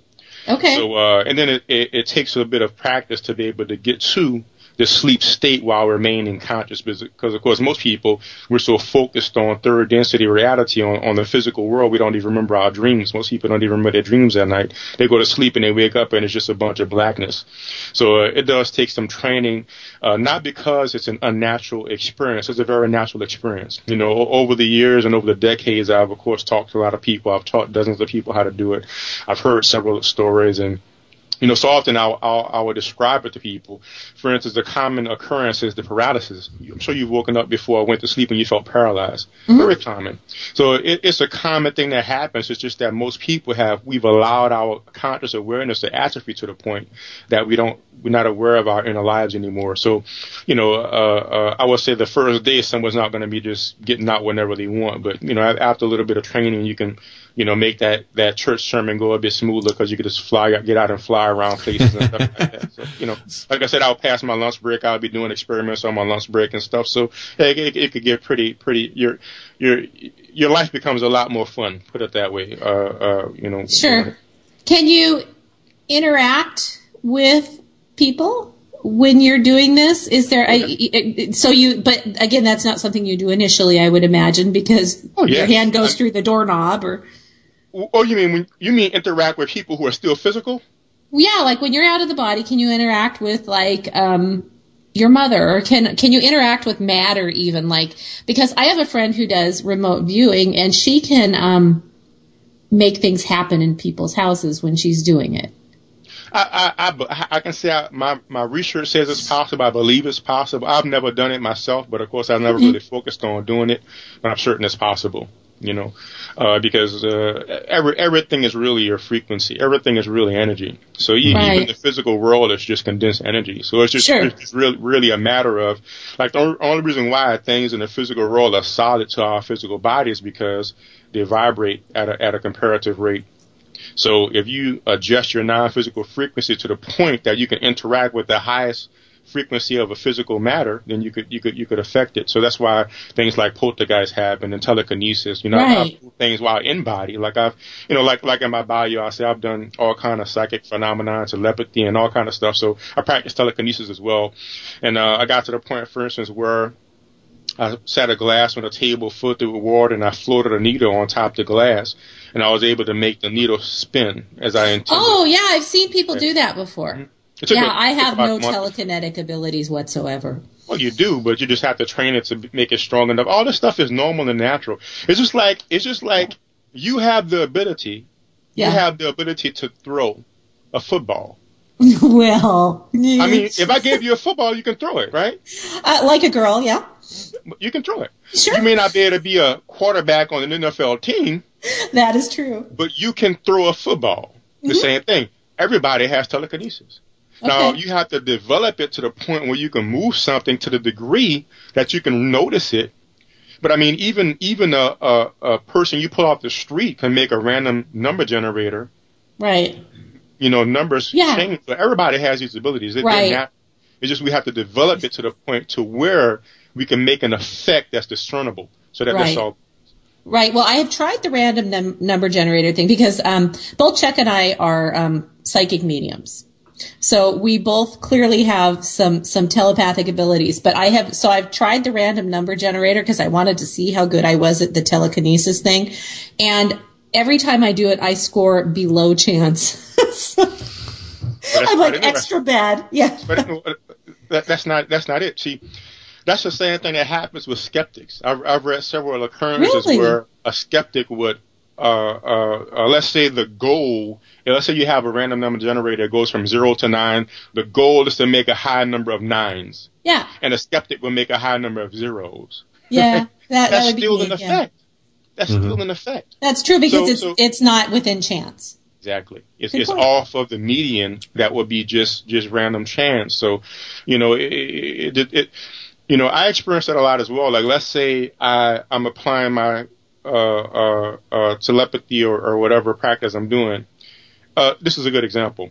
Okay. So, uh, and then it, it, it takes a bit of practice to be able to get to the sleep state while remaining conscious because of course most people we're so focused on third density reality on, on the physical world we don't even remember our dreams. Most people don't even remember their dreams at night. They go to sleep and they wake up and it's just a bunch of blackness. So uh, it does take some training uh, not because it's an unnatural experience. It's a very natural experience. You know over the years and over the decades i've of course talked to a lot of people. I've taught dozens of people how to do it. I've heard several stories and you know, so often I'll, I'll, I will describe it to people. For instance, the common occurrence is the paralysis. I'm sure you've woken up before, or went to sleep and you felt paralyzed. Mm-hmm. Very common. So it, it's a common thing that happens. It's just that most people have, we've allowed our conscious awareness to atrophy to the point that we don't, we're not aware of our inner lives anymore. So, you know, uh, uh, I would say the first day someone's not going to be just getting out whenever they want, but, you know, after a little bit of training, you can, you know, make that, that church sermon go a bit smoother because you could just fly, out get out and fly around places and stuff like that. So, you know, like I said, I'll pass my lunch break. I'll be doing experiments on my lunch break and stuff. So yeah, it, it, it could get pretty, pretty, your, your, your life becomes a lot more fun, put it that way. Uh, uh, you know. Sure. Can you interact with people? when you're doing this is there a, so you but again that's not something you do initially i would imagine because oh, yeah. your hand goes through the doorknob or Oh, you mean when you mean interact with people who are still physical? Yeah, like when you're out of the body, can you interact with like um your mother or can can you interact with matter even like because I have a friend who does remote viewing and she can um make things happen in people's houses when she's doing it. I, I, I, I can say I, my, my research says it's possible. I believe it's possible. I've never done it myself, but of course I've never mm-hmm. really focused on doing it, but I'm certain it's possible you know, uh, because uh, every, everything is really your frequency. Everything is really energy. So even, right. even the physical world is just condensed energy. So it's just, sure. it's just really, really a matter of, like, the only reason why things in the physical world are solid to our physical body is because they vibrate at a, at a comparative rate. So if you adjust your non-physical frequency to the point that you can interact with the highest frequency of a physical matter, then you could you could you could affect it. So that's why things like poltergeist happen and telekinesis. You know, right. things while in body. Like I've you know like like in my bio, I say I've done all kind of psychic phenomena, telepathy, and all kind of stuff. So I practice telekinesis as well. And uh, I got to the point, for instance, where I set a glass on a table filled with water and I floated a needle on top of the glass and I was able to make the needle spin as I intended. Oh yeah, I've seen people do that before. Mm-hmm. Yeah, I have no telekinetic abilities whatsoever. Well, you do, but you just have to train it to make it strong enough. All this stuff is normal and natural. It's just like it's just like you have the ability. Yeah. You have the ability to throw a football. <laughs> well, I mean, if I gave you a football, you can throw it, right? <laughs> Uh, like a girl, yeah. You can throw it. Sure. You may not be able to be a quarterback on an NFL team. That is true. But you can throw a football. The mm-hmm. same thing. Everybody has telekinesis. Okay. Now you have to develop it to the point where you can move something to the degree that you can notice it. But I mean, even even a, a, a person you pull off the street can make a random number generator. Right. You know, numbers yeah. change. So everybody has these abilities. It, right. Not, it's just we have to develop it to the point to where we can make an effect that's discernible, so that right. that's all Right. Well, I have tried the random num- number generator thing because um, both Chuck and I are um, psychic mediums. So we both clearly have some some telepathic abilities, but I have so I've tried the random number generator because I wanted to see how good I was at the telekinesis thing, and every time I do it, I score below chance. <laughs> I'm like extra bad, yeah. But that, that's not that's not it. See, that's the same thing that happens with skeptics. I've, I've read several occurrences really? where a skeptic would uh, uh, uh, let's say the goal, let's say you have a random number generator that goes from zero to nine. The goal is to make a high number of nines. Yeah. And a skeptic will make a high number of zeros. Yeah. <laughs> That, That's that still an effect. That's mm-hmm. still an effect. That's true because so, it's so, it's not within chance. Exactly. It's, it's off of the median that would be just just random chance. So, you know, it, it, it, it you know, I experienced that a lot as well. Like, let's say I I'm applying my uh, uh, uh, telepathy or, or whatever practice I'm doing. Uh, this is a good example.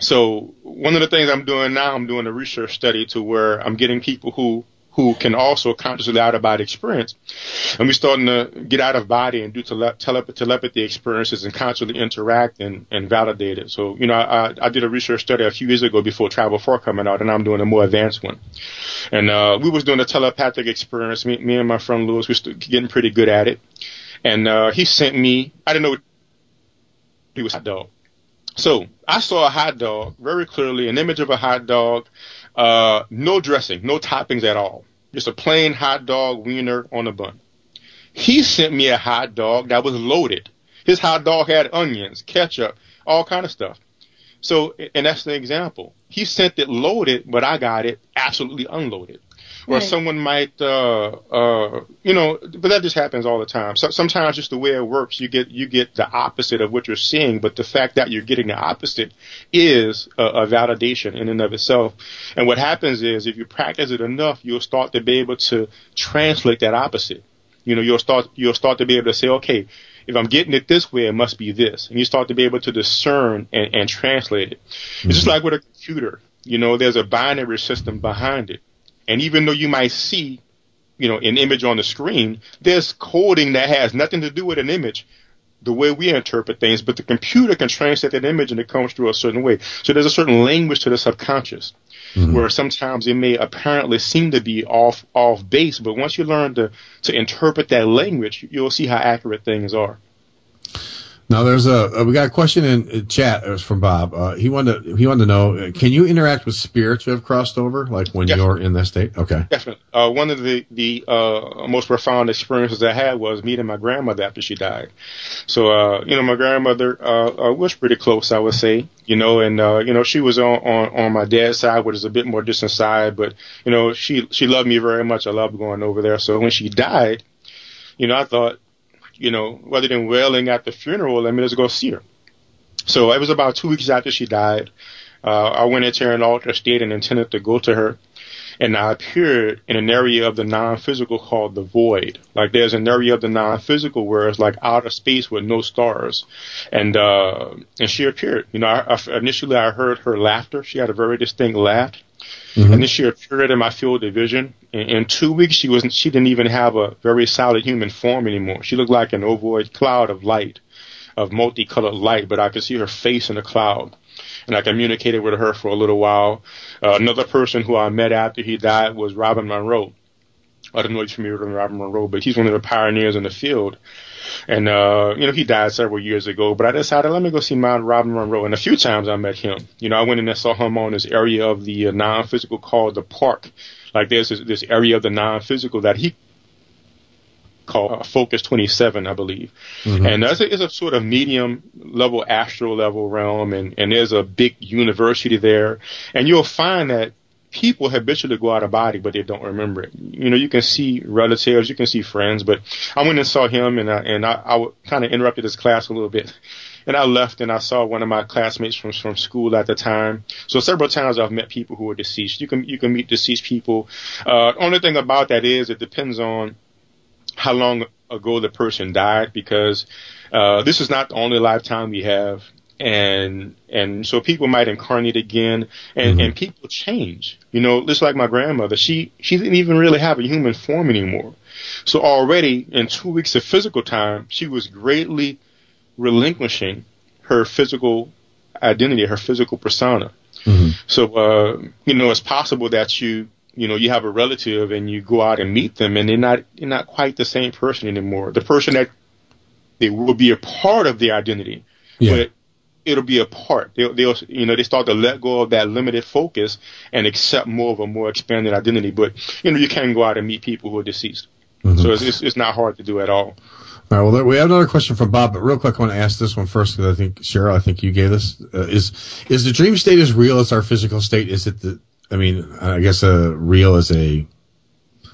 So one of the things I'm doing now, I'm doing a research study to where I'm getting people who who can also consciously out of body experience. And we're starting to get out of body and do tele- tele- telepathy experiences and constantly interact and, and validate it. So, you know, I, I did a research study a few years ago before Travel Far coming out, and I'm doing a more advanced one. And uh, we was doing a telepathic experience. Me, me and my friend Lewis, we're getting pretty good at it. And uh, he sent me, I didn't know he was a hot dog. So I saw a hot dog very clearly, an image of a hot dog, uh, no dressing, no toppings at all. Just a plain hot dog wiener on a bun. He sent me a hot dog that was loaded. His hot dog had onions, ketchup, all kind of stuff. So, and that's the example. He sent it loaded, but I got it absolutely unloaded or Right. someone might, uh, uh, you know, but that just happens all the time. So sometimes just the way it works, you get you get the opposite of what you're seeing, but the fact that you're getting the opposite is a, a validation in and of itself. And what happens is, if you practice it enough, you'll start to be able to translate that opposite. You know, you'll start you'll start to be able to say, okay, if I'm getting it this way, it must be this, and you start to be able to discern and, and translate it. It's just like with a computer. You know, there's a binary system behind it. And even though you might see, you know, an image on the screen, there's coding that has nothing to do with an image, the way we interpret things, but the computer can translate that image and it comes through a certain way. So there's a certain language to the subconscious. Mm-hmm. Where sometimes it may apparently seem to be off off base, but once you learn to to interpret that language, you'll see how accurate things are. Now there's a uh, we got a question in chat. It was from Bob. Uh, he wanted to, he wanted to know: uh, Can you interact with spirits who have crossed over, like when you're in that state? Okay. Definitely. Uh, one of the the uh, most profound experiences I had was meeting my grandmother after she died. So, uh, you know, my grandmother uh, uh, was pretty close, I would say. You know, and uh, you know, she was on, on on my dad's side, which is a bit more distant side, but you know, she she loved me very much. I loved going over there. So when she died, you know, I thought, you know, rather than wailing at the funeral, let me just go see her. So it was about two weeks after she died. Uh, I went into her an altered state and intended to go to her. And I appeared in an area of the non-physical called the void. Like there's an area of the non-physical where it's like outer space with no stars. And, uh, and she appeared. You know, I, I, initially I heard her laughter. She had a very distinct laugh. And then she appeared in my field of vision. In, in two weeks, she wasn't. She didn't even have a very solid human form anymore. She looked like an ovoid cloud of light, of multicolored light. But I could see her face in the cloud, and I communicated with her for a little while. Uh, another person who I met after he died was Robert Monroe. I don't know if you're familiar with Robert Monroe, but he's one of the pioneers in the field. And, uh, you know, he died several years ago, but I decided, let me go see my Robert Monroe. And a few times I met him. You know, I went in and saw him on this area of the uh, non-physical called the park. Like there's this, this area of the non-physical that he called uh, Focus 27, I believe. Mhm. And that's a, it's a sort of medium level astral level realm. And, and there's a big university there. And you'll find that people habitually go out of body, but they don't remember it. You know, you can see relatives, you can see friends, but I went and saw him and I, and I, I kind of interrupted his class a little bit. And I left and I saw one of my classmates from, from school at the time. So several times I've met people who are deceased. You can, you can meet deceased people. Uh, only thing about that is it depends on how long ago the person died because, uh, this is not the only lifetime we have and and so people might incarnate again and and people change. You know just like my grandmother she she didn't even really have a human form anymore. So already in two weeks of physical time she was greatly relinquishing her physical identity her physical persona. So uh you know it's possible that you you know you have a relative and you go out and meet them and they're not they're not quite the same person anymore. The person that they will be a part of the identity but it'll be a part. They'll, they'll, you know, they start to let go of that limited focus and accept more of a more expanded identity. But, you know, you can go out and meet people who are deceased. So it's, it's, it's not hard to do at all. All right. Well, there- we have another question from Bob, but real quick, I want to ask this one first because I think Cheryl, I think you gave this. Uh, is is the dream state as real as our physical state? Is it the? I mean, I guess uh, real is a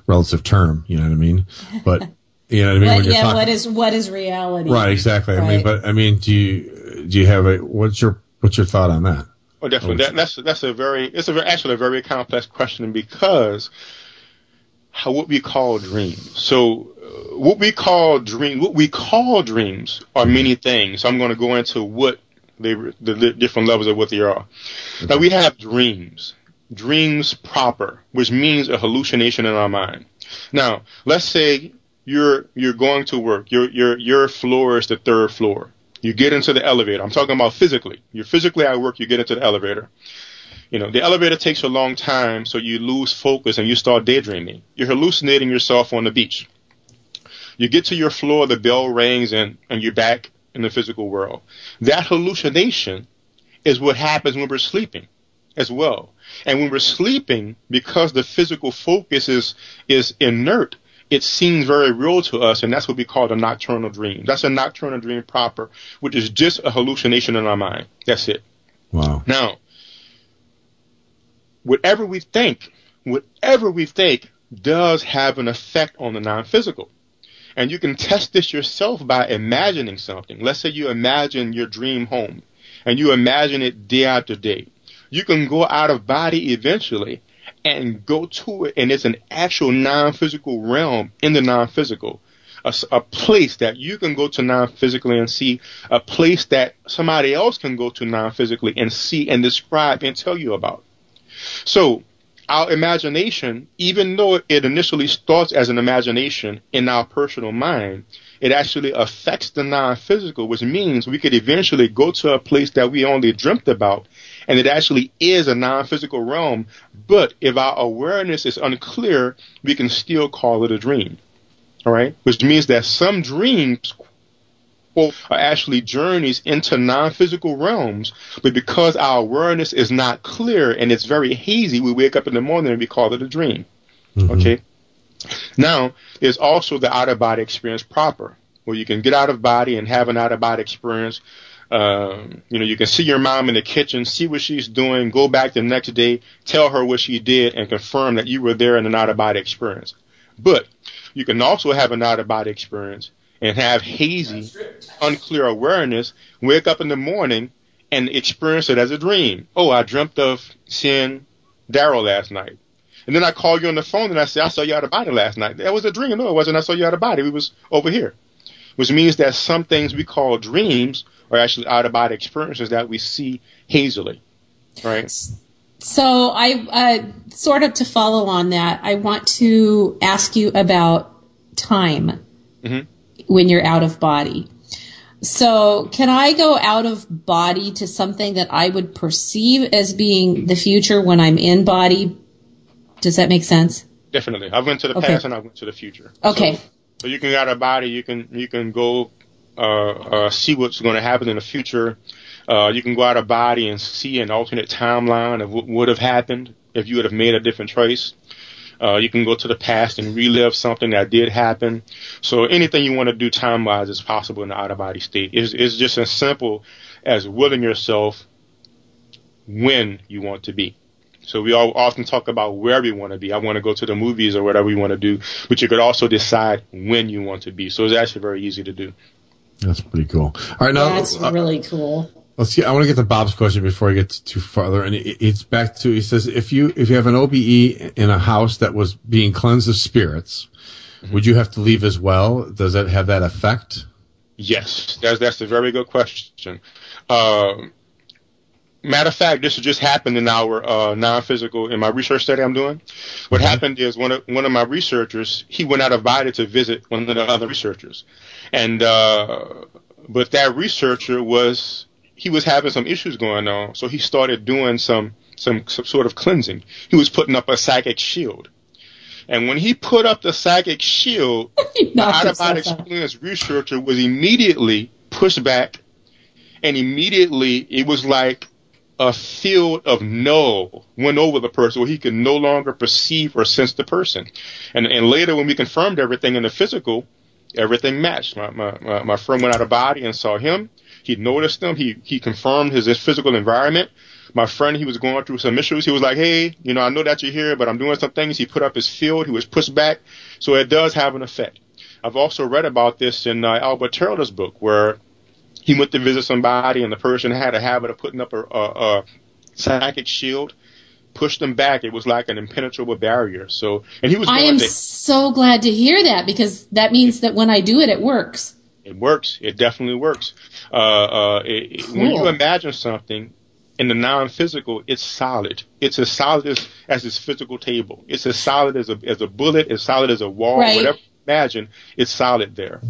relative term. You know what I mean? But you know what I mean <laughs> What- yeah, talking. what is what is reality? right. Exactly. I mean, but I mean, do you do you have a what's your what's your thought on that? Oh, definitely. That, that's that's a very it's a very, actually a very complex question because how what we call dreams. So uh, what we call dream what we call dreams are many things. I'm going to go into what they the, the different levels of what they are. Now we have dreams. dreams proper, which means a hallucination in our mind. Now, let's say you're you're going to work. Your your your floor is the third floor. You get into the elevator. I'm talking about physically. You're physically at work. You get into the elevator. You know, the elevator takes a long time, so you lose focus and you start daydreaming. You're hallucinating yourself on the beach. You get to your floor, the bell rings, and, and you're back in the physical world. That hallucination is what happens when we're sleeping as well. And when we're sleeping, because the physical focus is, is inert, it seems very real to us, and that's what we call a nocturnal dream. That's a nocturnal dream proper, which is just a hallucination in our mind. That's it. Wow. Now, whatever we think, whatever we think does have an effect on the non-physical. And you can test this yourself by imagining something. Let's say you imagine your dream home and you imagine it day after day. You can go out of body eventually and go to it and it's an actual non-physical realm in the non-physical. A, a, place that you can go to non-physically and see, a place that somebody else can go to non-physically and see and describe and tell you about. So our imagination, even though it initially starts as an imagination in our personal mind, it actually affects the non-physical, which means we could eventually go to a place that we only dreamt about, and it actually is a non-physical realm. But if our awareness is unclear, we can still call it a dream. All right, which means that some dreams are actually journeys into non-physical realms, but because our awareness is not clear and it's very hazy, we wake up in the morning and we call it a dream. Mm-hmm. Okay. Now, there's also the out-of-body experience proper, where you can get out of body and have an out-of-body experience. Um, you know, you can see your mom in the kitchen, see what she's doing, go back the next day, tell her what she did, and confirm that you were there in an out-of-body experience. But you can also have an out-of-body experience and have hazy, unclear awareness, wake up in the morning and experience it as a dream. Oh, I dreamt of seeing Daryl last night. And then I call you on the phone and I say, I saw you out of body last night. That was a dream. No, it wasn't. I saw you out of body. We was over here. Which means that some things we call dreams are actually out of body experiences that we see hazily. Right? So I, uh, sort of to follow on that, I want to ask you about time. Mm-hmm when you're out of body. So, can I go out of body to something that I would perceive as being the future when I'm in body? Does that make sense? Definitely. I went to the okay. past and I went to the future. Okay. So, so you can get out of body. You can you can go see what's going to happen in the future. Uh, you can go out of body and see an alternate timeline of what would have happened if you would have made a different choice. Uh, you can go to the past and relive something that did happen. So anything you want to do time wise is possible in the out of body state. It's, it's just as simple as willing yourself when you want to be. So we all often talk about where we want to be. I want to go to the movies or whatever we want to do, but you could also decide when you want to be. So it's actually very easy to do. That's pretty cool. All right, now that's uh, really cool. Let's see. I want to get to Bob's question before I get too farther. And it's back to he says if you if you have an OBE in a house that was being cleansed of spirits, mm-hmm. would you have to leave as well? Does that have that effect? Yes, that's that's a very good question. Uh, matter of fact, this just happened in our uh, non-physical in my research study I'm doing. What mm-hmm. happened is one of one of my researchers he went out of body to visit one of the other researchers, and uh, but that researcher was he was having some issues going on, so he started doing some, some, some sort of cleansing. He was putting up a psychic shield. And when he put up the psychic shield, <laughs> the out of body experience researcher was immediately pushed back, and immediately it was like a field of no went over the person where he could no longer perceive or sense the person. And, and later, when we confirmed everything in the physical, everything matched. My, my, my, my friend went out of body and saw him. He noticed them. He he confirmed his, his physical environment. My friend, he was going through some issues. He was like, "Hey, you know, I know that you're here, but I'm doing some things." He put up his field. He was pushed back, so it does have an effect. I've also read about this in uh, Albert Taylor's book, where he went to visit somebody, and the person had a habit of putting up a, a, a psychic shield pushed them back. It was like an impenetrable barrier. So, and he was. I am to, so glad to hear that because that means that when I do it, it works. It works. It definitely works. Uh, uh, it, cool. When you imagine something, in the non-physical, it's solid. It's as solid as, as this physical table. It's as solid as a as a bullet, as solid as a wall, Right. whatever you imagine, it's solid there.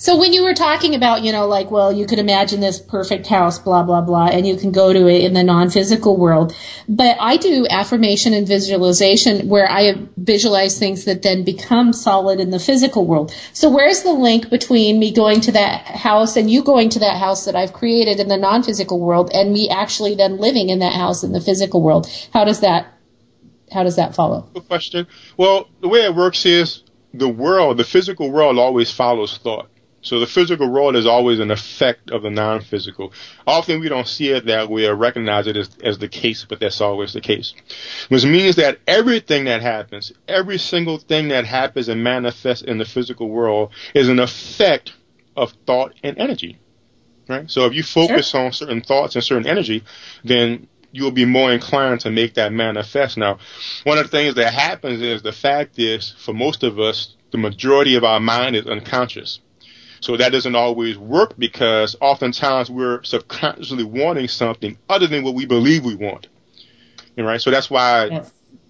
So when you were talking about, you know, like, well, you could imagine this perfect house, blah, blah, blah, and you can go to it in the non-physical world. But I do affirmation and visualization where I visualize things that then become solid in the physical world. So where's the link between me going to that house and you going to that house that I've created in the non-physical world and me actually then living in that house in the physical world? How does that, how does that follow? Good question. Well, the way it works is the world, the physical world always follows thought. So the physical world is always an effect of the non-physical. Often we don't see it that way or recognize it as, as the case, but that's always the case. Which means that everything that happens, every single thing that happens and manifests in the physical world is an effect of thought and energy. Right? So if you focus on certain thoughts and certain energy, then you'll be more inclined to make that manifest. Now, one of the things that happens is the fact is, for most of us, the majority of our mind is unconscious. So that doesn't always work because oftentimes we're subconsciously wanting something other than what we believe we want. And right? So that's why,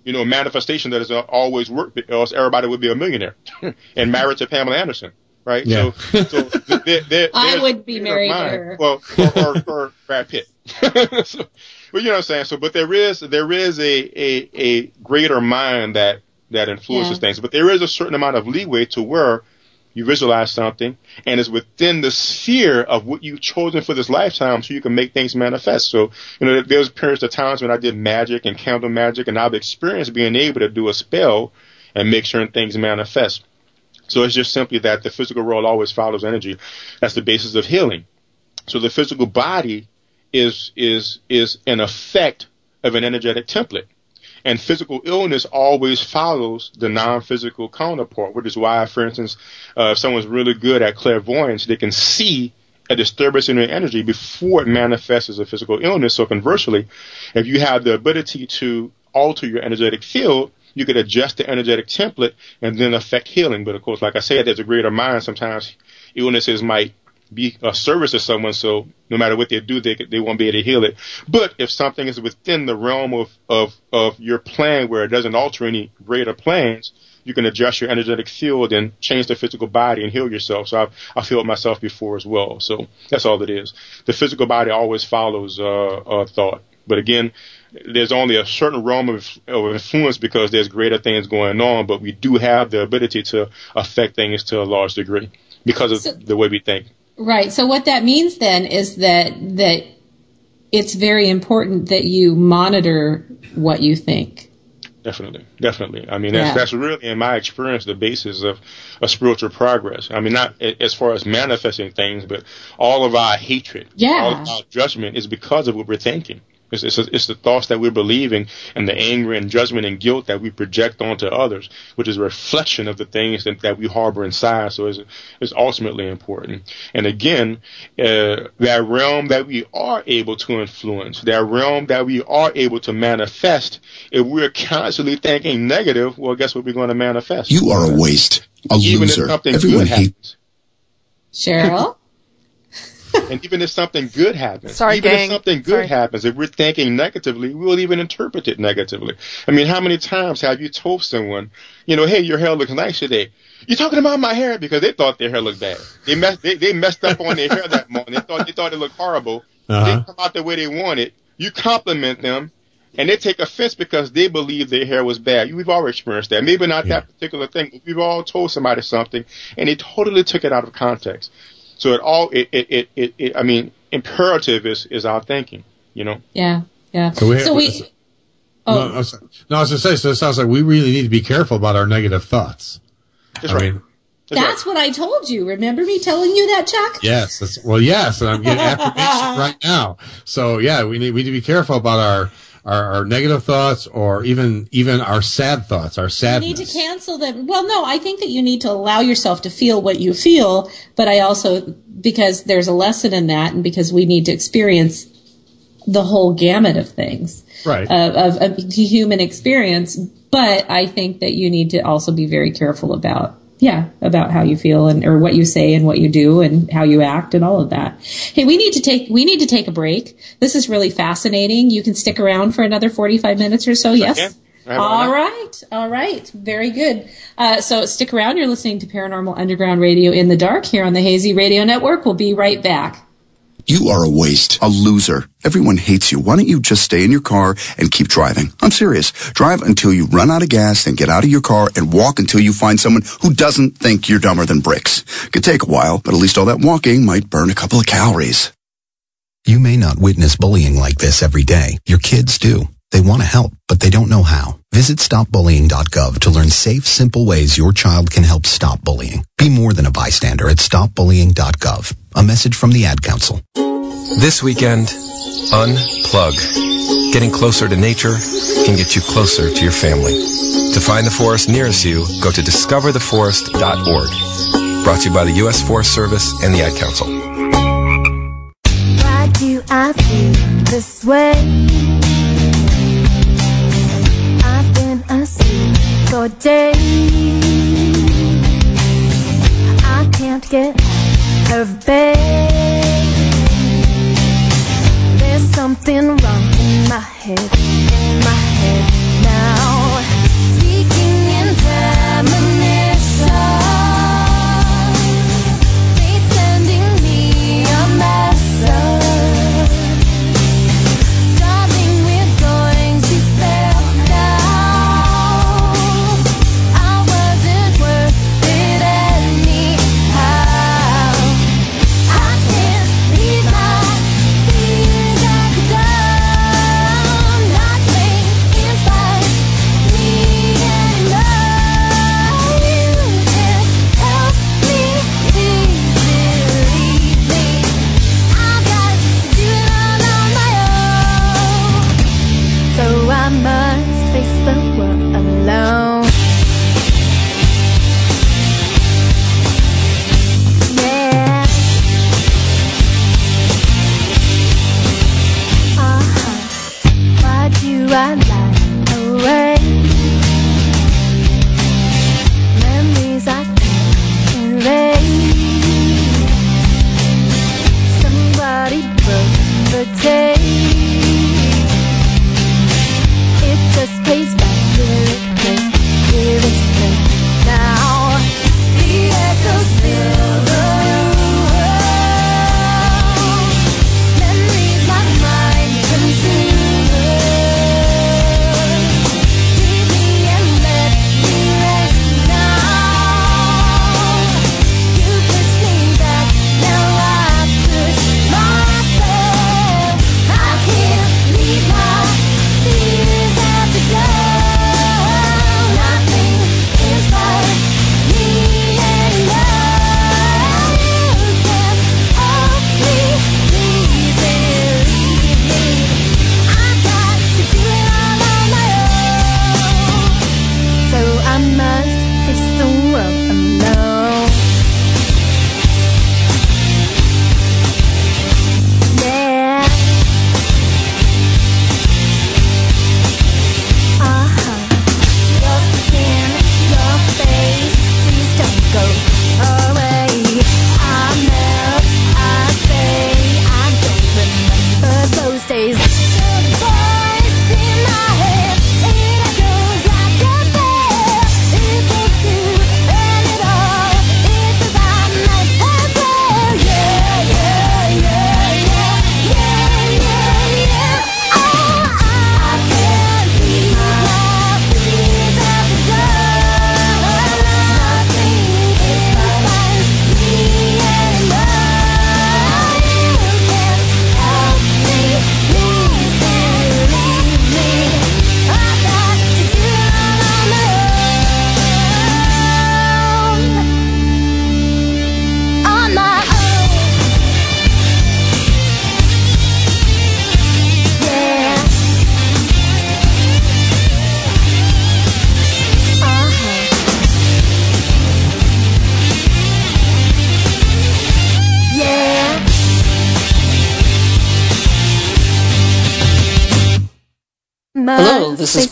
you know, manifestation doesn't always work because everybody would be a millionaire <laughs> and married to Pamela Anderson. Right? Yeah. So, so <laughs> there, there, I would be a married to her. Well, or, or, or Brad Pitt. <laughs> so, well, you know what I'm saying. So, but there is there is a a, a greater mind that that influences Yeah. things, but there is a certain amount of leeway to where you visualize something and it's within the sphere of what you've chosen for this lifetime so you can make things manifest. So, you know, there's periods of times when I did magic and candle magic and I've experienced being able to do a spell and make certain things manifest. So it's just simply that the physical world always follows energy. That's the basis of healing. So the physical body is is is an effect of an energetic template. And physical illness always follows the non-physical counterpart, which is why, for instance, uh, if someone's really good at clairvoyance, they can see a disturbance in their energy before it manifests as a physical illness. So conversely, if you have the ability to alter your energetic field, you could adjust the energetic template and then affect healing. But of course, like I said, there's a greater mind. Sometimes illnesses might be a service to someone, so no matter what they do, they they won't be able to heal it. But if something is within the realm of of of your plan, where it doesn't alter any greater plans, you can adjust your energetic field and change the physical body and heal yourself. So I've I've healed myself before as well. So that's all it is. The physical body always follows uh, uh thought. But again, there's only a certain realm of, of influence because there's greater things going on, but we do have the ability to affect things to a large degree because of So- the way we think. Right. So what that means then is that that it's very important that you monitor what you think. Definitely, definitely. I mean, that's Yeah. that's really, in my experience, the basis of a spiritual progress. I mean, not as far as manifesting things, but all of our hatred, Yeah. all of our judgment is because of what we're thinking. It's, it's, it's the thoughts that we're believing and the anger and judgment and guilt that we project onto others, which is a reflection of the things that, that we harbor inside. So it's, it's ultimately important. And again, uh, that realm that we are able to influence, that realm that we are able to manifest, if we're constantly thinking negative, well, guess what we're going to manifest? You are a waste, a Even if loser. something Everyone good hates. Cheryl? And even if something good happens, Sorry, even gang. if something good Sorry. happens, if we're thinking negatively, we'll even interpret it negatively. I mean, how many times have you told someone, you know, hey, your hair looks nice today? You're talking about my hair because they thought their hair looked bad. They messed, they, they messed up on their hair that <laughs> morning. They thought they thought it looked horrible. Uh-huh. They come out the way they wanted. You compliment them, and they take offense because they believe their hair was bad. We've all experienced that. Maybe not that particular thing, but we've all told somebody something, and they totally took it out of context. So it all, it, it, it, it, it I mean, imperative is is our thinking. You know. Yeah. Yeah. So we- Have, so we No, I was, no, I was going to say, so it sounds like we really need to be careful about our negative thoughts. That's I right. mean, That's what I told you. Remember me telling you that, Chuck? yes, that's, well, yes, and I'm getting <laughs> affirmation right now. So yeah, we need, we need to be careful about our, our, our negative thoughts or even, even our sad thoughts, our sadness. You need to cancel them. Well, no, I think that you need to allow yourself to feel what you feel, but I also, because there's a lesson in that and because we need to experience the whole gamut of things Right. of, of, of human experience. But I think that you need to also be very careful about yeah, about how you feel and or what you say and what you do and how you act and all of that. Hey, we need to take we need to take a break. This is really fascinating. You can stick around for another 45 minutes or so. Yes. All right. All right. Very good. Uh, so stick around. You're listening to Paranormal Underground Radio in the Dark here on the Hazy Radio Network. We'll be right back. You are a waste, a loser. Everyone hates you. Why don't you just stay in your car and keep driving? I'm serious. Drive until you run out of gas, then get out of your car and walk until you find someone who doesn't think you're dumber than bricks. Could take a while, but at least all that walking might burn a couple of calories. You may not witness bullying like this every day. Your kids do. They want to help, but they don't know how. Visit stopbullying.gov to learn safe, simple ways your child can help stop bullying. Be more than a bystander at stopbullying.gov. A message from the Ad Council. This weekend, unplug. Getting closer to nature can get you closer to your family. To find the forest nearest you, go to discovertheforest.org. Brought to you by the U.S. Forest Service and the Ad Council. Why do I feel this way? For days. I can't get out of bed. There's something wrong in my head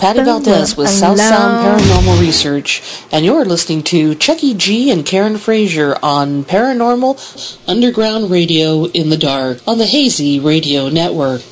Patty Valdez with South Sound Paranormal Research, and you're listening to Chucky G and Karen Frazier on Paranormal Underground Radio in the Dark on the Hazy Radio Network.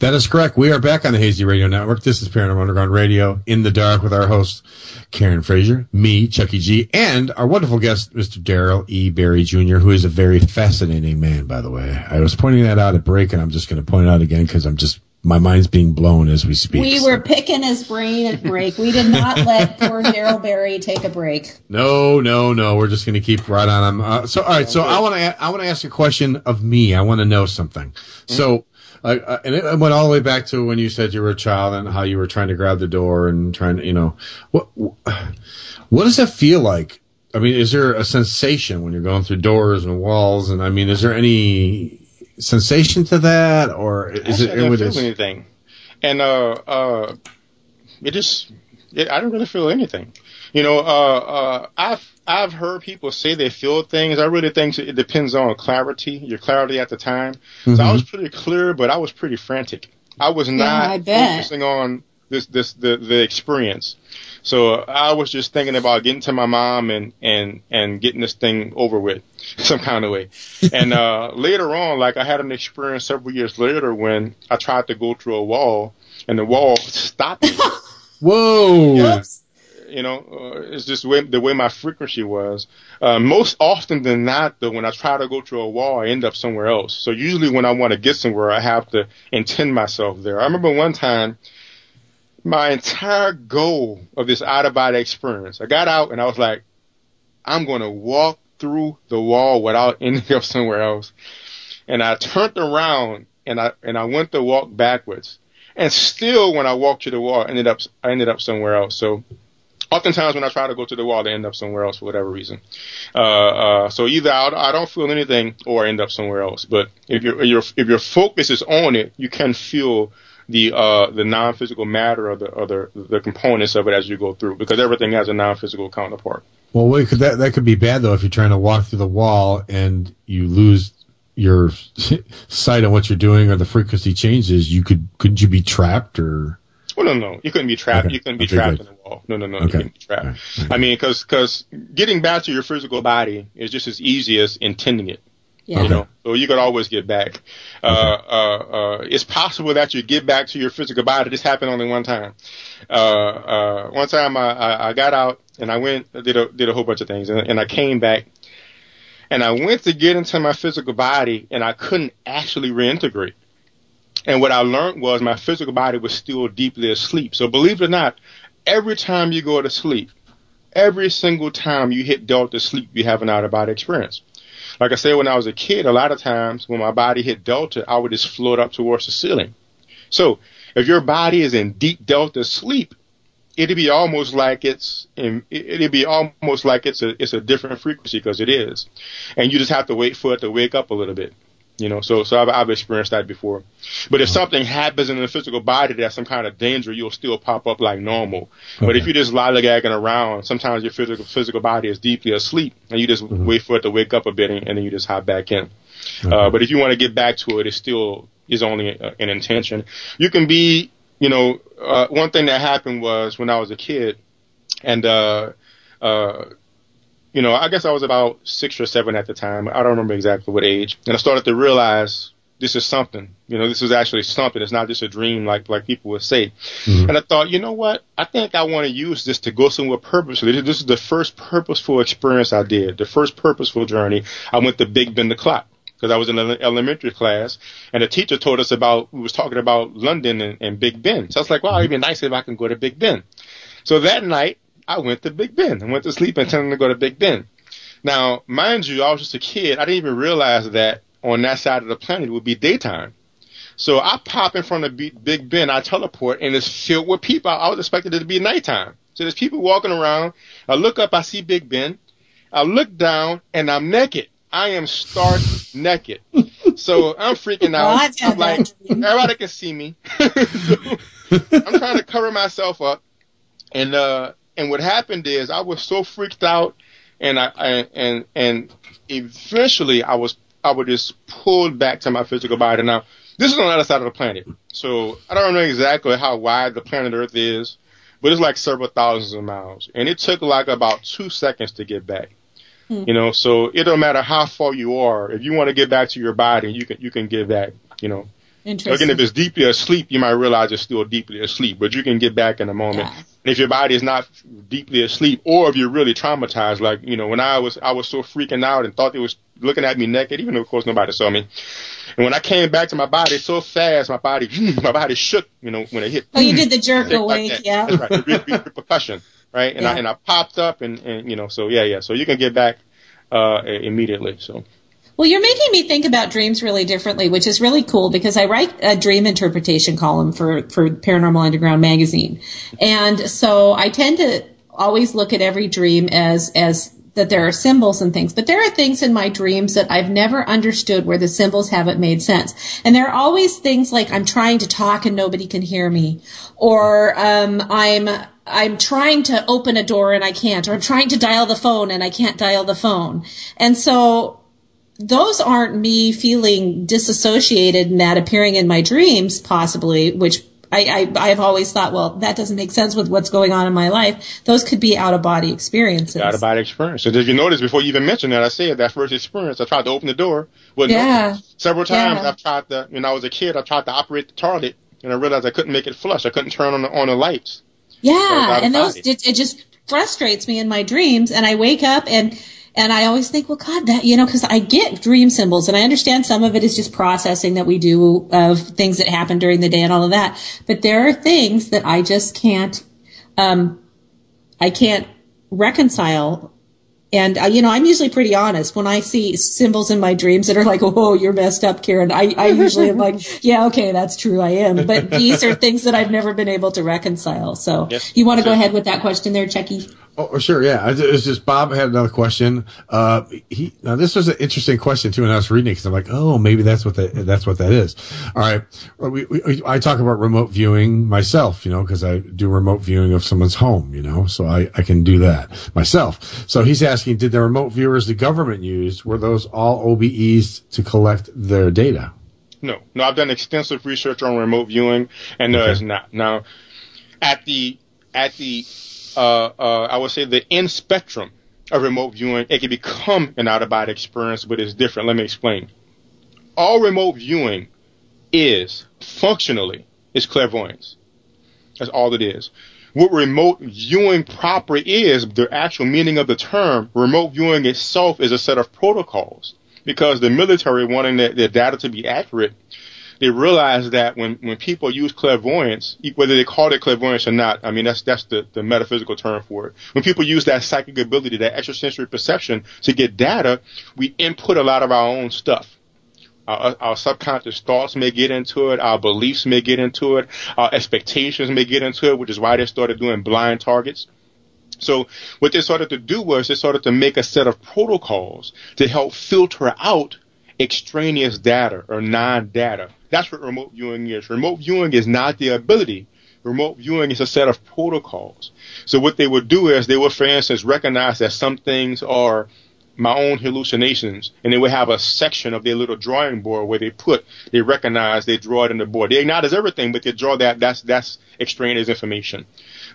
That is correct. We are back on the Hazy Radio Network. This is Paranormal Underground Radio in the dark with our host, Karen Frazier, me, Chucky G, and our wonderful guest, Mr. Daryl E. Barry Jr., who is a very fascinating man, by the way. I was pointing that out at break, and I'm just going to point it out again because I'm just, my mind's being blown as we speak. We were picking his brain at break. We did not <laughs> let poor Daryl Barry take a break. No, no, no. We're just going to keep right on him. Uh, so, all right. So, I want to, I want to ask a question of me. I want to know something. So, uh, uh, and it went all the way back to when you said you were a child and how you were trying to grab the door and trying to, you know, what, what does that feel like? I mean, is there a sensation when you're going through doors and walls? And I mean, is there any sensation to that, or is Actually, I it? don't it feel is- anything, and uh, uh, it just it, I don't really feel anything. You know, uh, uh, I've I've heard people say they feel things. I really think it depends on clarity, your clarity at the time. So I Mhm. was pretty clear, but I was pretty frantic. I was not I focusing on this this the the experience. So I was just thinking about getting to my mom and and and getting this thing over with <laughs> some kind of way. And uh <laughs> later on, like I had an experience several years later when I tried to go through a wall and the wall <laughs> stopped me. Whoa! You know, uh, it's just the way, the way my frequency was. Uh, most often than not, though, when I try to go through a wall, I end up somewhere else. So usually when I want to get somewhere, I have to intend myself there. I remember one time, my entire goal of this out of body experience, I got out and I was like, I'm going to walk through the wall without <laughs> ending up somewhere else. And I turned around and I and I went to walk backwards. And still, when I walked to the wall, I ended up I ended up somewhere else. So oftentimes when I try to go to the wall, I end up somewhere else for whatever reason. Uh, uh, so either I, I don't feel anything or I end up somewhere else. But if your your if your focus is on it, you can feel the uh, the non-physical matter of the of the the components of it as you go through because everything has a non-physical counterpart. Well, wait, could that that could be bad though if you're trying to walk through the wall and you lose your <laughs> sight on what you're doing or the frequency changes. You could couldn't you be trapped or? Well, no, no, you couldn't be trapped. Okay. You couldn't be Okay, trapped good. in the wall. No, no, no, you Okay. couldn't be trapped. I mean, because getting back to your physical body is just as easy as intending it. Yeah. You know, so you could always get back. Uh, uh, uh, it's possible that you get back to your physical body. This happened only one time. Uh, uh, one time I, I, I got out and I went, did a, did a whole bunch of things and, and I came back and I went to get into my physical body and I couldn't actually reintegrate. And what I learned was my physical body was still deeply asleep. So believe it or not, every time you go to sleep, every single time you hit delta sleep, you have an out of body experience. Like I said, when I was a kid, a lot of times when my body hit delta, I would just float up towards the ceiling. So if your body is in deep delta sleep, it'd be almost like it's in, it'd be almost like it's a it's a different frequency because it is, and you just have to wait for it to wake up a little bit. You know, so so I've, I've experienced that before. But if something happens in the physical body that's some kind of danger, you'll still pop up like normal. But if you're just lollygagging around, sometimes your physical physical body is deeply asleep, and you just wait for it to wake up a bit, and, and then you just hop back in. Uh, but if you want to get back to it, it still is only a, an intention. You can be, you know, uh, one thing that happened was when I was a kid, and uh, uh, you know, I guess I was about six or seven at the time. I don't remember exactly what age, and I started to realize this is something. You know, this is actually something. It's not just a dream like like people would say. Mm-hmm. And I thought, you know what? I think I want to use this to go somewhere purposefully. This is the first purposeful experience I did. The first purposeful journey. I went to Big Ben the clock because I was in an elementary class, and the teacher told us about. We was talking about London and, and Big Ben. So I was like, wow, it'd be nice if I can go to Big Ben. So that night, I went to Big Ben. I went to sleep intending to go to Big Ben. Now, mind you, I was just a kid. I didn't even realize that on that side of the planet it would be daytime. So I pop in front of Big Ben, I teleport, and it's filled with people. I was expecting it to be nighttime. So there's people walking around. I look up, I see Big Ben. I look down, and I'm naked. I am stark naked. So I'm freaking out. I'm like, everybody can see me. <laughs> So I'm trying to cover myself up. And uh and what happened is I was so freaked out and I, I and and eventually I was I was just pulled back to my physical body. Now This is on the other side of the planet. So I don't know exactly how wide the planet Earth is, but it's like several thousands of miles. And it took like about two seconds to get back. Hmm. You know, so it don't matter how far you are. If you want to get back to your body, you can you can get back. You know. Interesting. Again, if it's deeply asleep, you might realize it's still deeply asleep, but you can get back in a moment. And if your body is not deeply asleep, or if you're really traumatized, like you know, when I was I was so freaking out and thought they was looking at me naked, even though of course nobody saw me. And when I came back to my body so fast, my body <clears throat> my body shook. You know, when it hit. Oh, you did the jerk Like awake, that. yeah. That's right. The re- re- repercussion, right? And I and I popped up and and you know, so yeah, yeah. So you can get back uh immediately. So. Well, you're making me think about dreams really differently, which is really cool because I write a dream interpretation column for, for Paranormal Underground magazine. And so I tend to always look at every dream as, as that there are symbols and things, but there are things in my dreams that I've never understood where the symbols haven't made sense. And there are always things like I'm trying to talk and nobody can hear me, or um, I'm I'm trying to open a door and I can't, or I'm trying to dial the phone and I can't dial the phone. And so those aren't me feeling disassociated and that appearing in my dreams, possibly, which I, I, I've always thought, well, that doesn't make sense with what's going on in my life. Those could be out of body experiences. out of body experience. So did you notice before you even mentioned that I said that first experience, I tried to open the door. Yeah. Several times Yeah. I've tried to when I was a kid I tried to operate the toilet and I realized I couldn't make it flush. I couldn't turn on the on the lights. Yeah, of and those it, it just frustrates me in my dreams, and I wake up and and I always think, well, God, that you know, because I get dream symbols, and I understand some of it is just processing that we do of things that happen during the day and all of that, but there are things that I just can't, um, I can't reconcile. And uh, you know, I'm usually pretty honest when I see symbols in my dreams that are like, <laughs> "Oh, you're messed up, Karen." I, I usually am like, <laughs> "Yeah, okay, that's true, I am." But these are <laughs> things that I've never been able to reconcile. So, you want to go ahead with that question there, Chucky? Oh, sure, yeah. It's just Bob had another question. Uh, he now this was an interesting question too, And I was reading it because I'm like, oh, maybe that's what that that's what that is. All right, we, we, I talk about remote viewing myself, you know, because I do remote viewing of someone's home, you know, so I I can do that myself. So he's asking, did the remote viewers the government used were those all OBEs to collect their data? No, no, I've done extensive research on remote viewing, and no, Okay. it's not. Now, at the at the uh, uh, I would say the end spectrum of remote viewing, it can become an out of body experience, but it's different. Let me explain. All remote viewing is functionally is clairvoyance. That's all it is. What remote viewing proper is, the actual meaning of the term, remote viewing itself is a set of protocols. Because the military wanting their, their data to be accurate, they realize that when, when people use clairvoyance, whether they call it clairvoyance or not, I mean that's that's the, the metaphysical term for it. When people use that psychic ability, that extrasensory perception to get data, we input a lot of our own stuff. Our, our subconscious thoughts may get into it, our beliefs may get into it, our expectations may get into it, which is why they started doing blind targets. So what they started to do was they started to make a set of protocols to help filter out extraneous data or non-data. That's what remote viewing is. Remote viewing is not the ability. Remote viewing is a set of protocols. So what they would do is they would, for instance, recognize that some things are my own hallucinations, and they would have a section of their little drawing board where they put, they recognize, they draw it in the board. They acknowledge everything, but they draw that. That's that's extraneous information.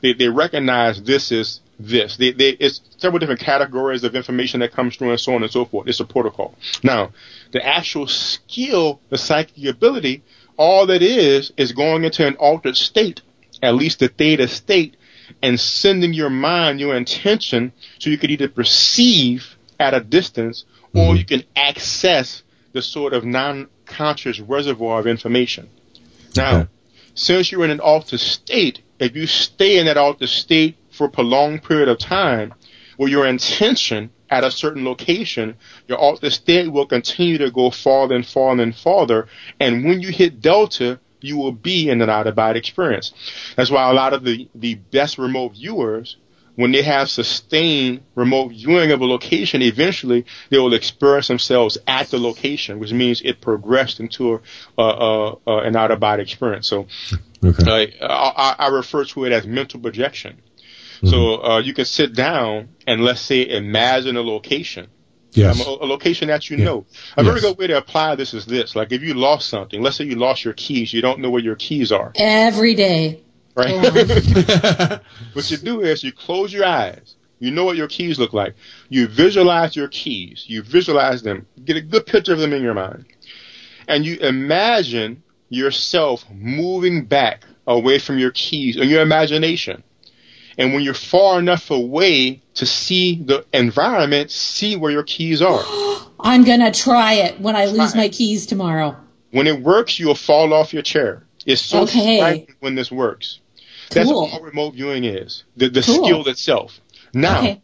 They they recognize this is this. They, they, it's several different categories of information that comes through and so on and so forth. It's a protocol. Now, the actual skill, the psychic ability, all that is, is going into an altered state, at least the theta state, and sending your mind, your intention, so you can either perceive at a distance or mm-hmm. you can access the sort of non-conscious reservoir of information. Now, since you're in an altered state, if you stay in that altered state for a prolonged period of time, where your intention at a certain location, your altered state will continue to go farther and farther and farther, and when you hit delta, you will be in an out-of-body experience. That's why a lot of the, the best remote viewers, when they have sustained remote viewing of a location, eventually they will experience themselves at the location, which means it progressed into a, uh, uh, uh, an out-of-body experience. So uh, I, I refer to it as mental projection. So uh, you can sit down and let's say imagine a location, Yes. Um, a, a location that you know. A very good way to apply this is this. Like if you lost something, let's say you lost your keys, you don't know where your keys are, Every day. right? <laughs> <laughs> what you do is you close your eyes. You know what your keys look like. You visualize your keys. You visualize them. Get a good picture of them in your mind. And you imagine yourself moving back away from your keys in your imagination. And when you're far enough away to see the environment, see where your keys are. <gasps> I'm gonna try it when I lose my keys tomorrow. When it works, you'll fall off your chair. It's so Okay. when this works. That's Cool. all remote viewing is. The, the Cool. skill itself. Now, Okay.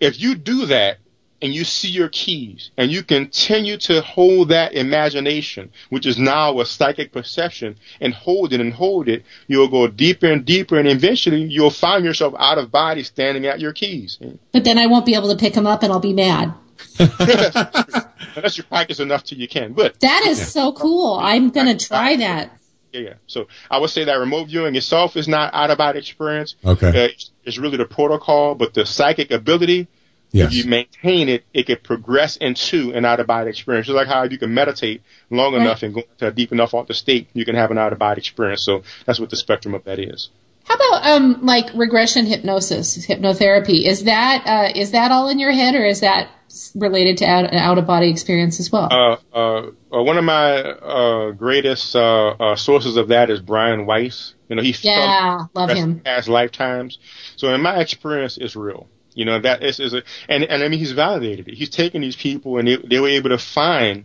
if you do that and you see your keys and you continue to hold that imagination, which is now a psychic perception, and hold it and hold it, you'll go deeper and deeper and eventually you'll find yourself out of body standing at your keys. But then I won't be able to pick them up and I'll be mad. <laughs> Unless you practice enough till you can. But That is so cool. I'm gonna try that. Yeah, yeah. So I would say that remote viewing itself is not out of body experience. Okay. Uh, it's, it's really the protocol, but the psychic ability, Yes. if you maintain it, it could progress into an out of body experience. Just like how you can meditate long Right. enough and go into a deep enough alter state, you can have an out of body experience. So that's what the spectrum of that is. How about um like regression hypnosis, hypnotherapy? Is that uh, is that all in your head, or is that related to out, out of body experience as well? Uh, uh, uh, one of my uh, greatest uh, uh, sources of that is Brian Weiss. You know, he Yeah, love him. past lifetimes. So in my experience, it's real. You know that is, is a, and and I mean he's validated it. He's taken these people and they they were able to find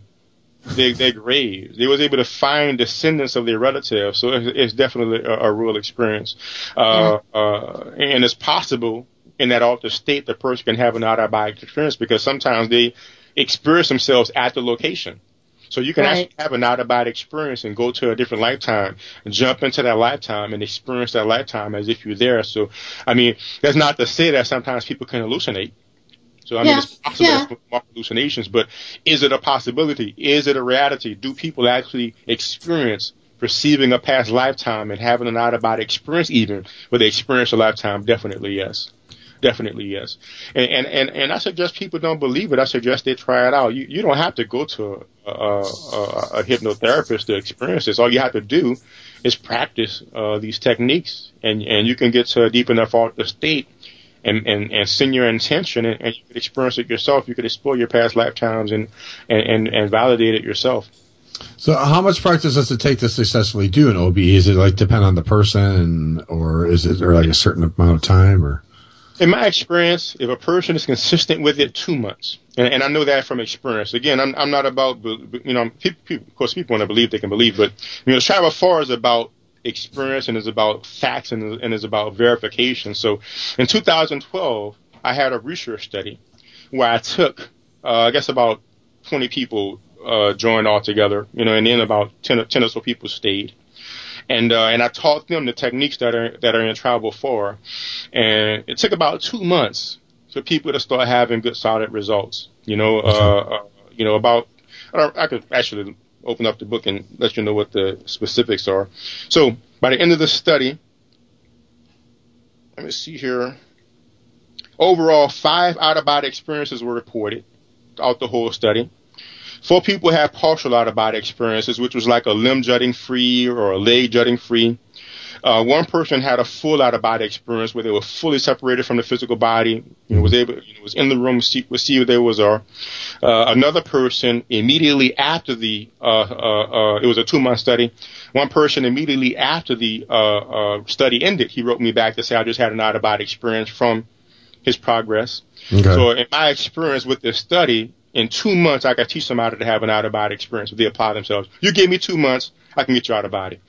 their, their graves. They was able to find descendants of their relatives. So it's, it's definitely a, a real experience. Uh, uh, and it's possible in that altered state the person can have an body experience because sometimes they experience themselves at the location. So you can Right. actually have an out of body experience and go to a different lifetime and jump into that lifetime and experience that lifetime as if you're there. So, I mean, that's not to say that sometimes people can hallucinate. So, I mean, it's possible yeah. there's hallucinations, but is it a possibility? Is it a reality? Do people actually experience perceiving a past lifetime and having an out of body experience even where they experience a lifetime? Definitely yes. Definitely yes. And, and, and, and I suggest people don't believe it. I suggest they try it out. You, you don't have to go to a, a, a, hypnotherapist to experience this. All you have to do is practice, uh, these techniques and, and you can get to a deep enough altered uh, state and, and, and send your intention and, and you could experience it yourself. You could explore your past lifetimes and, and, and, and validate it yourself. So, how much practice does it take to successfully do an OB? Is it like depend on the person, or is it or like a certain amount of time, or? In my experience, if a person is consistent with it, two months, and, and I know that from experience. Again, I'm, I'm not about, you know, people, people, of course, people want to believe they can believe, but you know, travel far is about experience and is about facts and, and is about verification. So, in 2012, I had a research study where I took, uh, I guess, about 20 people uh, joined all together, you know, and then about 10, or- 10 or so people stayed and uh, and I taught them the techniques that are that are in Travel Far, and it took about two months for people to start having good solid results. You know, uh, uh, you know about I, I could actually open up the book and let you know what the specifics are. So by the end of the study, let me see here. Overall, five out of body experiences were reported throughout the whole study. Four people had partial out of body experiences, which was like a limb jutting free or a leg jutting free. Uh, one person had a full out of body experience where they were fully separated from the physical body, you know, was able, you know, was in the room, see, was see what they was are. Uh, another person immediately after the, uh, uh, uh, it was a two month study. One person immediately after the, uh, uh, study ended, he wrote me back to say, I just had an out of body experience from his progress. Okay. So in my experience with this study, in two months, I could teach somebody to have an out of body experience if they apply themselves. You give me two months, I can get you out of body.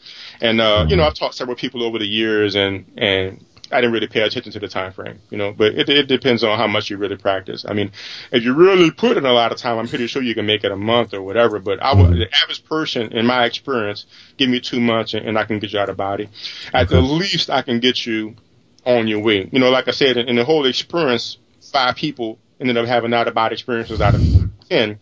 And, uh, you know, I've taught several people over the years and, and I didn't really pay attention to the time frame, you know, but it, it depends on how much you really practice. I mean, if you really put in a lot of time, I'm pretty sure you can make it a month or whatever, but I would, the average person in my experience, give me two months and, and I can get you out of body. At the least, I can get you on your way. You know, like I said, in, in the whole experience, five people ended up having out of body experiences out of ten,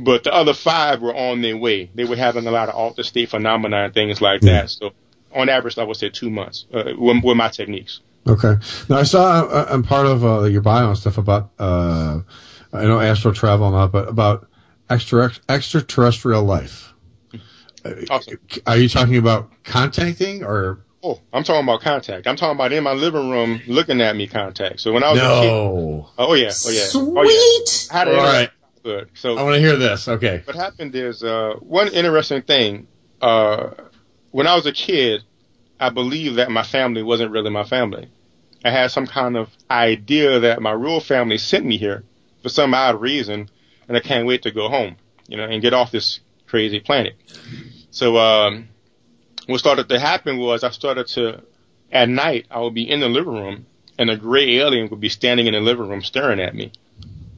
but the other five were on their way. They were having a lot of altered state phenomena and things like that. So, on average, I would say two months uh, with, with my techniques. Okay. Now I saw uh, I'm part of uh, your bio and stuff about uh, I know astral travel and all, but about extra extraterrestrial life. Awesome. Are you talking about contacting or? Oh, I'm talking about contact. I'm talking about in my living room looking at me contact. So when I was a kid, No. oh yeah, oh yeah, oh yeah. How did All right. Good. So I want to hear this. Okay. what happened is uh, one interesting thing. Uh, when I was a kid, I believed that my family wasn't really my family. I had some kind of idea that my real family sent me here for some odd reason, and I can't wait to go home, you know, and get off this crazy planet. So um, what started to happen was I started to, at night, I would be in the living room, and a gray alien would be standing in the living room staring at me,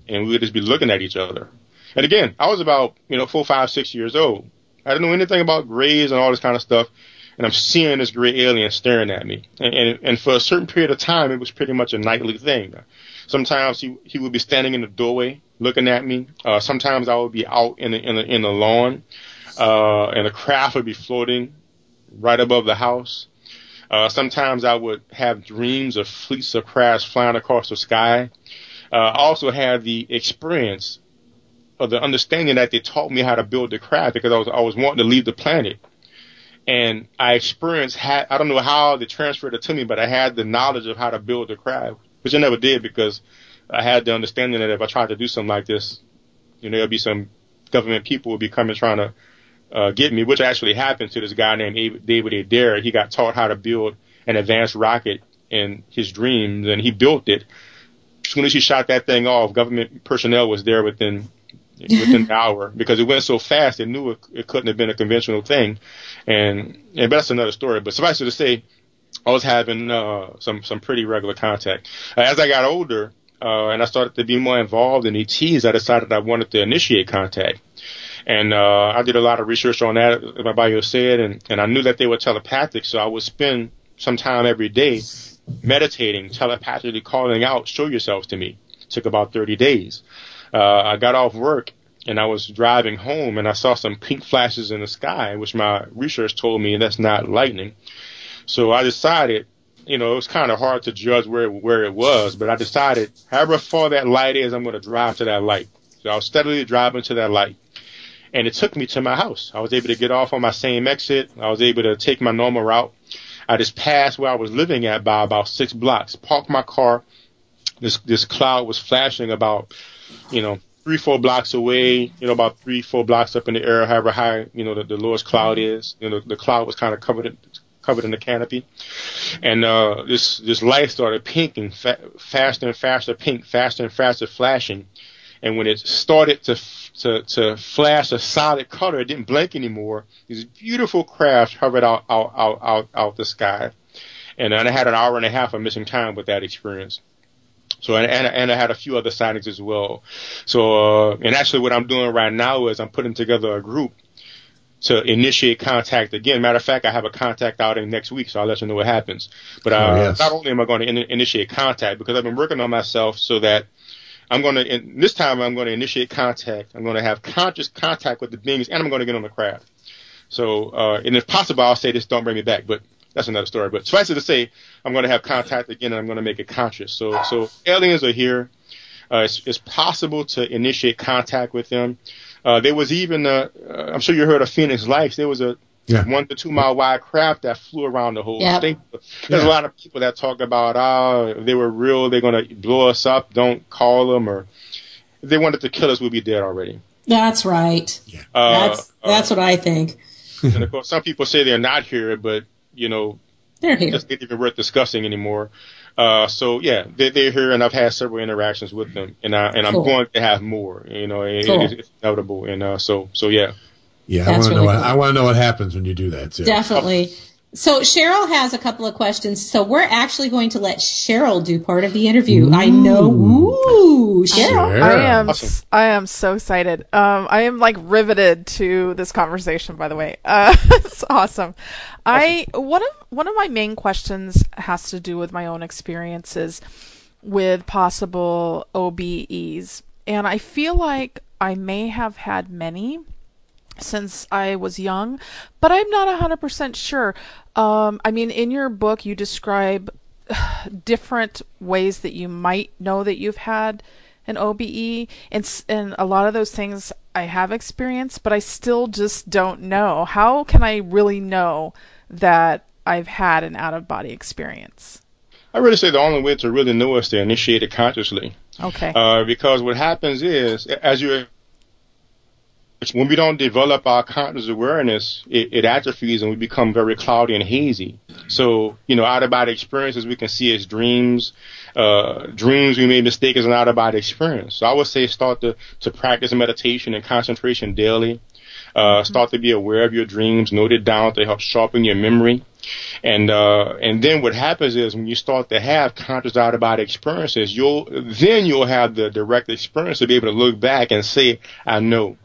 and we would just be looking at each other. And again, I was about you know four, five, six years old. I didn't know anything about grays and all this kind of stuff, and I'm seeing this gray alien staring at me. And, and and for a certain period of time, it was pretty much a nightly thing. Sometimes he he would be standing in the doorway looking at me. Uh, sometimes I would be out in the in the in the lawn, uh, and a craft would be floating right above the house. Uh, sometimes I would have dreams of fleets of crafts flying across the sky. Uh, also had the experience of the understanding that they taught me how to build the craft because I was I was wanting to leave the planet, and I experienced had I don't know how they transferred it to me, but I had the knowledge of how to build the craft, which I never did because I had the understanding that if I tried to do something like this, you know, there'd be some government people would be coming trying to uh, get me, which actually happened to this guy named David Adair. He got taught how to build an advanced rocket in his dreams, and he built it. As soon as he shot that thing off, government personnel was there within within <laughs> an hour because it went so fast. They knew it, it couldn't have been a conventional thing, and and that's another story. But suffice it to say, I was having uh, some some pretty regular contact. Uh, as I got older uh, and I started to be more involved in ETs, I decided I wanted to initiate contact. And uh, I did a lot of research on that, as my bio said, and, and I knew that they were telepathic, so I would spend some time every day meditating, telepathically calling out, show yourselves to me. took about 30 days. Uh, I got off work and I was driving home and I saw some pink flashes in the sky, which my research told me that's not lightning. So I decided, you know, it was kind of hard to judge where where it was, but I decided, however far that light is, I'm going to drive to that light. So I was steadily driving to that light, and it took me to my house. I was able to get off on my same exit. I was able to take my normal route. I just passed where I was living at by about six blocks. Parked my car. This this cloud was flashing about, you know, three four blocks away. You know, about three four blocks up in the air, however high you know the, the lowest cloud is. You know, the, the cloud was kind of covered in, covered in the canopy, and uh, this this light started pinking fa- faster and faster, pink faster and faster, flashing. And when it started to to to flash a solid color, it didn't blink anymore. These beautiful crafts hovered out out out out, out the sky, and then I had an hour and a half of missing time with that experience. So and and, and I had a few other sightings as well. So uh, and actually, what I'm doing right now is I'm putting together a group to initiate contact again. Matter of fact, I have a contact outing next week, so I'll let you know what happens. But uh, Oh, yes. not only am I going to in- initiate contact because I've been working on myself so that I'm going to this time I'm going to initiate contact. I'm going to have conscious contact with the beings, and I'm going to get on the craft. So, uh, and if possible, I'll say this, don't bring me back, but that's another story. But suffice it to say, I'm going to have contact again, and I'm going to make it conscious. So, so aliens are here. Uh, it's, it's possible to initiate contact with them. Uh, there was even, uh, I'm sure you heard of Phoenix Lights. There was a Yeah. one to two mile wide craft that flew around the whole Yep. state. There's a lot of people that talk about, oh, if they were real, they're going to blow us up. Don't call them. Or if they wanted to kill us, we'd be dead already. That's right. Uh, That's that's what I think. and of course, some people say they're not here, but you know, They're here. just not even worth discussing anymore. Uh, so yeah, they, they're here, and I've had several interactions with them, and I and I'm going to have more. You know, it, Cool. it's, it's inevitable, and uh, so so yeah. Yeah, I want to know really what cool. I want to know what happens when you do that too. Definitely. So Cheryl has a couple of questions. So we're actually going to let Cheryl do part of the interview. I know. Ooh, Cheryl. I am s- I am so excited. Um, I am like riveted to this conversation. By the way, uh, <laughs> it's awesome. I one of one of my main questions has to do with my own experiences with possible OBEs, and I feel like I may have had many since I was young, but I'm not 100% sure. Um, I mean, in your book, you describe <sighs> different ways that you might know that you've had an OBE, and and a lot of those things I have experienced, but I still just don't know. How can I really know that I've had an out of body experience? I really say the only way to really know is to initiate it consciously. Okay. Uh, because what happens is, as you when we don't develop our conscious awareness, it, it atrophies and we become very cloudy and hazy. So, you know, out of body experiences we can see as dreams. Uh, dreams we may mistake as an out of body experience. So I would say start to, to practice meditation and concentration daily. Uh, start to be aware of your dreams, note it down to help sharpen your memory. And uh, and then what happens is when you start to have conscious out of body experiences, you'll then you'll have the direct experience to be able to look back and say, I know.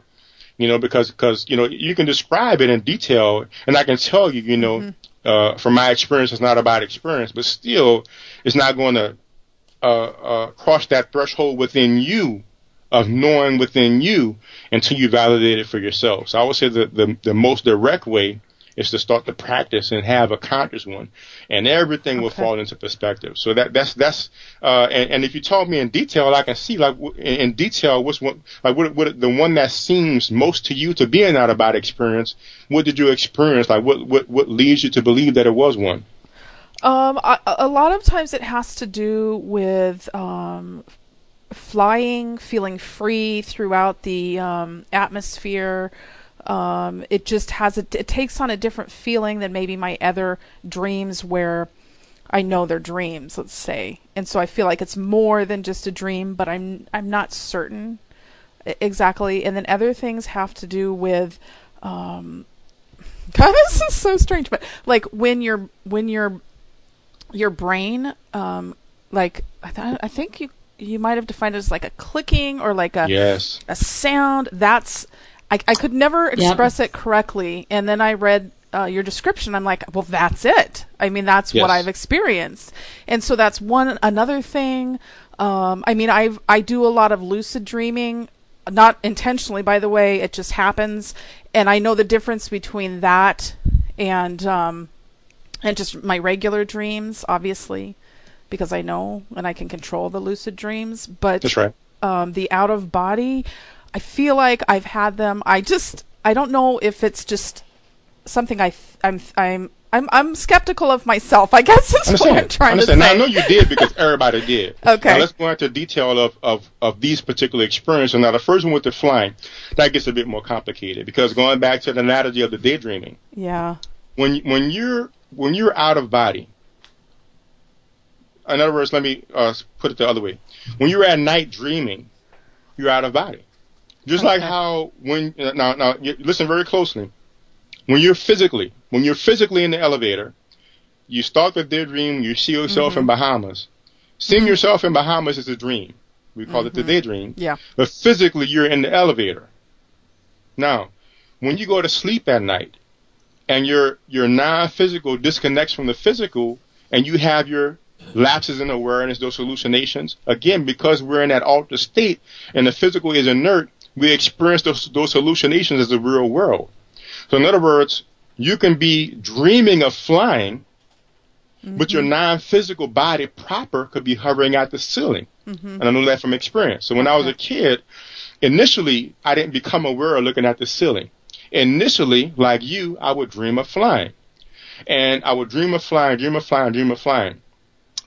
You know, because because you know you can describe it in detail, and I can tell you, you know, uh, from my experience, it's not about experience, but still, it's not going to uh, uh, cross that threshold within you of knowing within you until you validate it for yourself. So I would say that the the most direct way is to start to practice and have a conscious one, and everything will fall into perspective. So that that's that's uh, and, and if you told me in detail, I can see like w- in, detail what's one like what, what the one that seems most to you to be an out of body experience. What did you experience? Like what what what leads you to believe that it was one? Um, a, a lot of times it has to do with um, flying, feeling free throughout the um, atmosphere. Um, it just has a, it takes on a different feeling than maybe my other dreams where I know they're dreams, let's say, and so I feel like it's more than just a dream, but I'm I'm not certain exactly. And then other things have to do with um, <laughs> God, this is so strange, but like when your when your your brain, um, like I, th- I think you you might have defined it as like a clicking or like a Yes. a sound. That's I I could never Yep. express it correctly, and then I read. Uh, your description, I'm like, well, that's it. I mean, that's what I've experienced, and so that's one another thing. Um, I mean, I've I do a lot of lucid dreaming, not intentionally, by the way. It just happens, and I know the difference between that and um, and just my regular dreams, obviously, because I know and I can control the lucid dreams. But That's right. um, the out of body, I feel like I've had them. I just I don't know if it's just something I I'm I'm I'm I'm skeptical of myself. I guess is what I'm trying Understand. to Now, say. I know you did because everybody did. <laughs> Okay. Now let's go into detail of, of, of these particular experiences. Now the first one with the flying, that gets a bit more complicated because going back to the analogy of the daydreaming, Yeah. when when you're when you're out of body. In other words, let me uh, put it the other way. When you're at night dreaming, you're out of body. Just like how when now now listen very closely. When you're physically when you're physically in the elevator, you start with the daydream. You see yourself in mm-hmm. Bahamas. Seeing mm-hmm. yourself in Bahamas is a dream. We call it the mm-hmm. daydream. Yeah. But physically, you're in the elevator. Now, when you go to sleep at night, and your your non-physical disconnects from the physical, and you have your lapses in awareness, those hallucinations. Again, because we're in that altered state, and the physical is inert, we experience those those hallucinations as the real world. So, in other words, you can be dreaming of flying, but your non-physical body proper could be hovering at the ceiling. Mm-hmm. And I know that from experience. So when I was a kid, initially I didn't become aware of looking at the ceiling. Initially, like you, I would dream of flying. And I would dream of flying, dream of flying, dream of flying.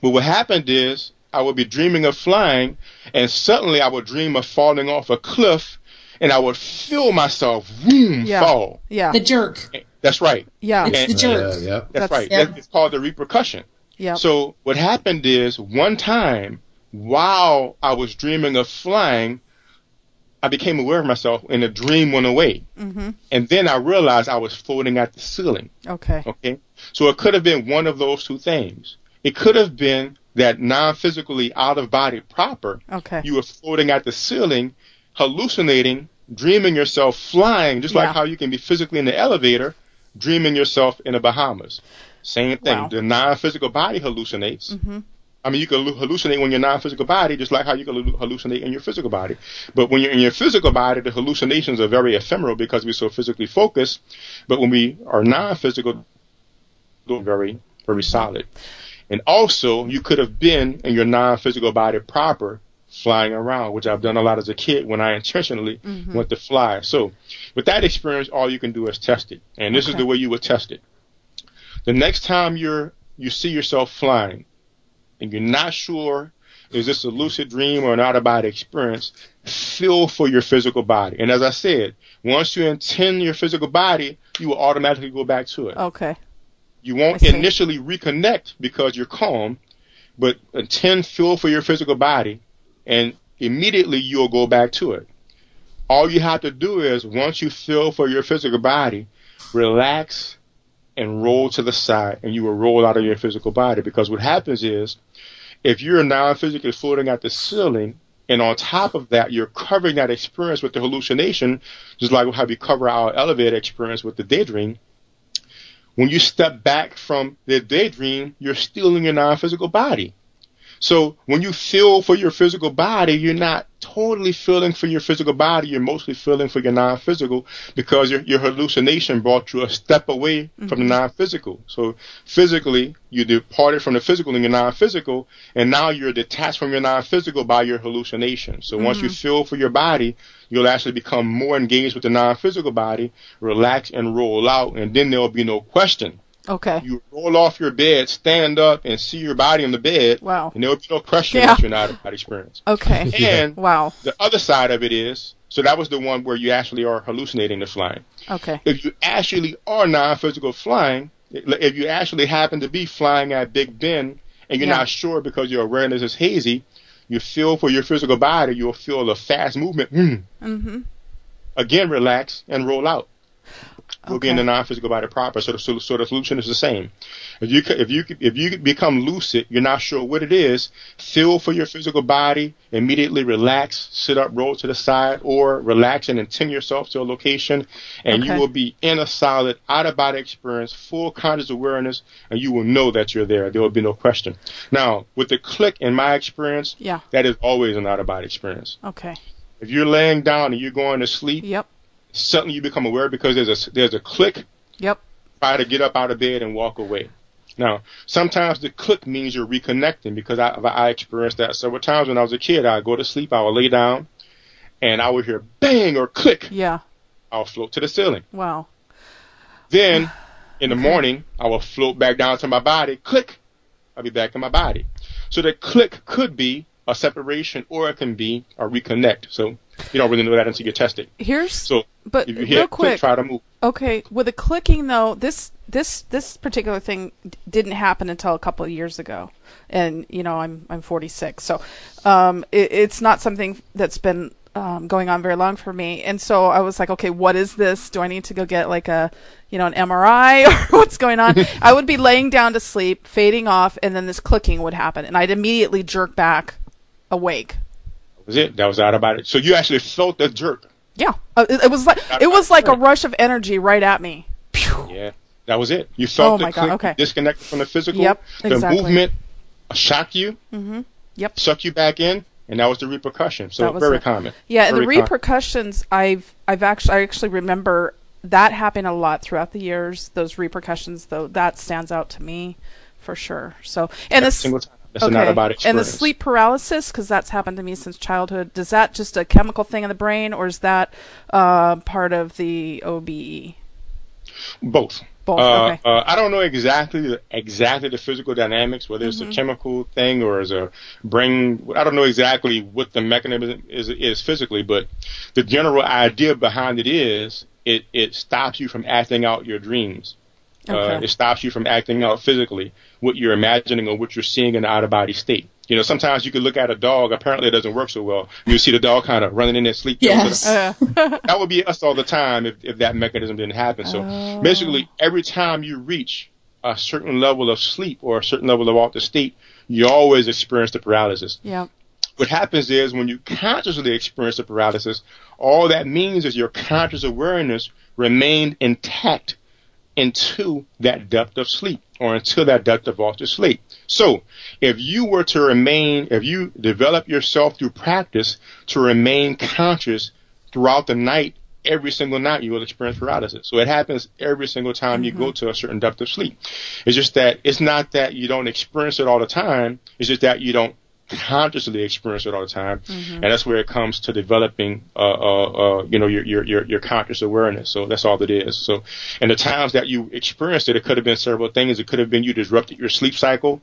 But what happened is I would be dreaming of flying and suddenly I would dream of falling off a cliff and I would feel myself boom Yeah. fall. Yeah. The jerk. That's right. Yeah. It's the jerk. Yeah, yeah. That's, That's- right. yeah. That- It's called the repercussion. Yeah. So what happened is one time while I was dreaming of flying, I became aware of myself and the dream went away. Mm-hmm. And then I realized I was floating at the ceiling. Okay. Okay. So it could have been one of those two things. It could have been that non-physically out of body proper. Okay. You were floating at the ceiling, hallucinating, dreaming yourself flying, just Yeah. like how you can be physically in the elevator, dreaming yourself in the Bahamas. Same thing. Wow. The non-physical body hallucinates. Mm-hmm. I mean, you can hallucinate when you're non-physical body, just like how you can hallucinate in your physical body. But when you're in your physical body, the hallucinations are very ephemeral because we're so physically focused. But when we are non-physical, they're very, very solid. And also, you could have been in your non-physical body proper, flying around, which I've done a lot as a kid when I intentionally Mhm. went to fly. So with that experience, all you can do is test it. And this is the way you would test it. The next time you're you see yourself flying and you're not sure is this a lucid dream or an out of body experience, feel for your physical body. And as I said, once you intend your physical body, you will automatically go back to it. Okay. You won't initially reconnect because you're calm, but intend feel for your physical body, and immediately you'll go back to it. All you have to do is once you feel for your physical body, relax and roll to the side, and you will roll out of your physical body. Because what happens is, if you're now physically floating at the ceiling, and on top of that, you're covering that experience with the hallucination, just like how we cover our elevator experience with the daydream when you step back from the daydream, you're still in your non-physical body. So when you feel for your physical body, you're not totally feeling for your physical body. You're mostly feeling for your non-physical because your, your hallucination brought you a step away from the Mhm. non-physical. So physically, you departed from the physical and your non-physical, and now you're detached from your non-physical by your hallucination. So once you Mhm. feel for your body, you'll actually become more engaged with the non-physical body, relax and roll out, and then there'll be no question. Okay. You roll off your bed, stand up, and see your body on the bed. Wow. And there'll be no question Yeah. that you're not out of experience. Okay. And <laughs> wow. the other side of it is, so that was the one where you actually are hallucinating the flying. Okay. If you actually are non-physical flying, if you actually happen to be flying at Big Ben and you're Yeah. not sure because your awareness is hazy, you feel for your physical body, you'll feel a fast movement. Mm. Mm-hmm. Again, relax and roll out. You'll be in the non-physical body proper. So the, so, the solution is the same. If you if you if you become lucid, you're not sure what it is. Feel for your physical body. Immediately relax, sit up, roll to the side, or relax and intend yourself to a location, and you will be in a solid out of body experience, full conscious awareness, and you will know that you're there. There will be no question. Now, with the click, in my experience, Yeah. that is always an out of body experience. Okay. If you're laying down and you're going to sleep, Yep. Suddenly you become aware because there's a there's a click. Yep. Try to get up out of bed and walk away. Now, sometimes the click means you're reconnecting because I I experienced that several times when I was a kid. I'd go to sleep, I would lay down, and I would hear bang or click. Yeah. I'll float to the ceiling. Wow. Then, in <sighs> the morning, I will float back down to my body. Click. I'll be back in my body. So the click could be a separation, or it can be a reconnect. So you don't really know that until you test it. Here's So but if you real hear quick, click, try to move. Okay, with the clicking though, this this this particular thing didn't happen until a couple of years ago, and you know I'm I'm 46, so um, it, it's not something that's been um, going on very long for me. And so I was like, okay, what is this? Do I need to go get like a you know an MRI <laughs> or what's going on? <laughs> I would be laying down to sleep, fading off, and then this clicking would happen, and I'd immediately jerk back awake. Was it. That was out about it. So you actually felt the jerk. Yeah, uh, it, it was like it was like a rush of energy right at me. Yeah, that was it. You felt Oh the click, okay. disconnected from the physical. Yep, the exactly. movement shocked you, Mm-hmm. Yep. Suck you back in, and that was the repercussion. So very it. common. Yeah, and the Very common. repercussions I've I've actually I actually remember that happened a lot throughout the years. Those repercussions though that stands out to me for sure. So and Every this That's an out-of-body and the sleep paralysis because that's happened to me since childhood. Does that just a chemical thing in the brain or is that uh, part of the OBE? Both. Both, Uh, okay. uh, I don't know exactly the, exactly the physical dynamics, whether it's Mhm. a chemical thing or is a brain. I don't know exactly what the mechanism is is physically, but the general idea behind it is it it stops you from acting out your dreams. Uh, it stops you from acting out physically what you're imagining or what you're seeing in the out of body state. You know, sometimes you could look at a dog. Apparently, it doesn't work so well. You see the dog kind of running in their sleep. Yes. <laughs> Uh. that would be us all the time if, if that mechanism didn't happen. So Oh. basically, every time you reach a certain level of sleep or a certain level of altered state, you always experience the paralysis. Yeah. What happens is when you consciously experience the paralysis, all that means is your conscious awareness remained intact into that depth of sleep or until that depth of altered sleep. So, if you were to remain, if you develop yourself through practice to remain conscious throughout the night, every single night you will experience paralysis. So it happens every single time you go mm-hmm. to a certain depth of sleep. It's just that it's not that you don't experience it all the time. It's just that you don't consciously experience it all the time, Mhm. and that's where it comes to developing, uh, uh, uh, you know, your, your your your conscious awareness. So that's all it is. So, and the times that you experienced it, it could have been several things. It could have been you disrupted your sleep cycle.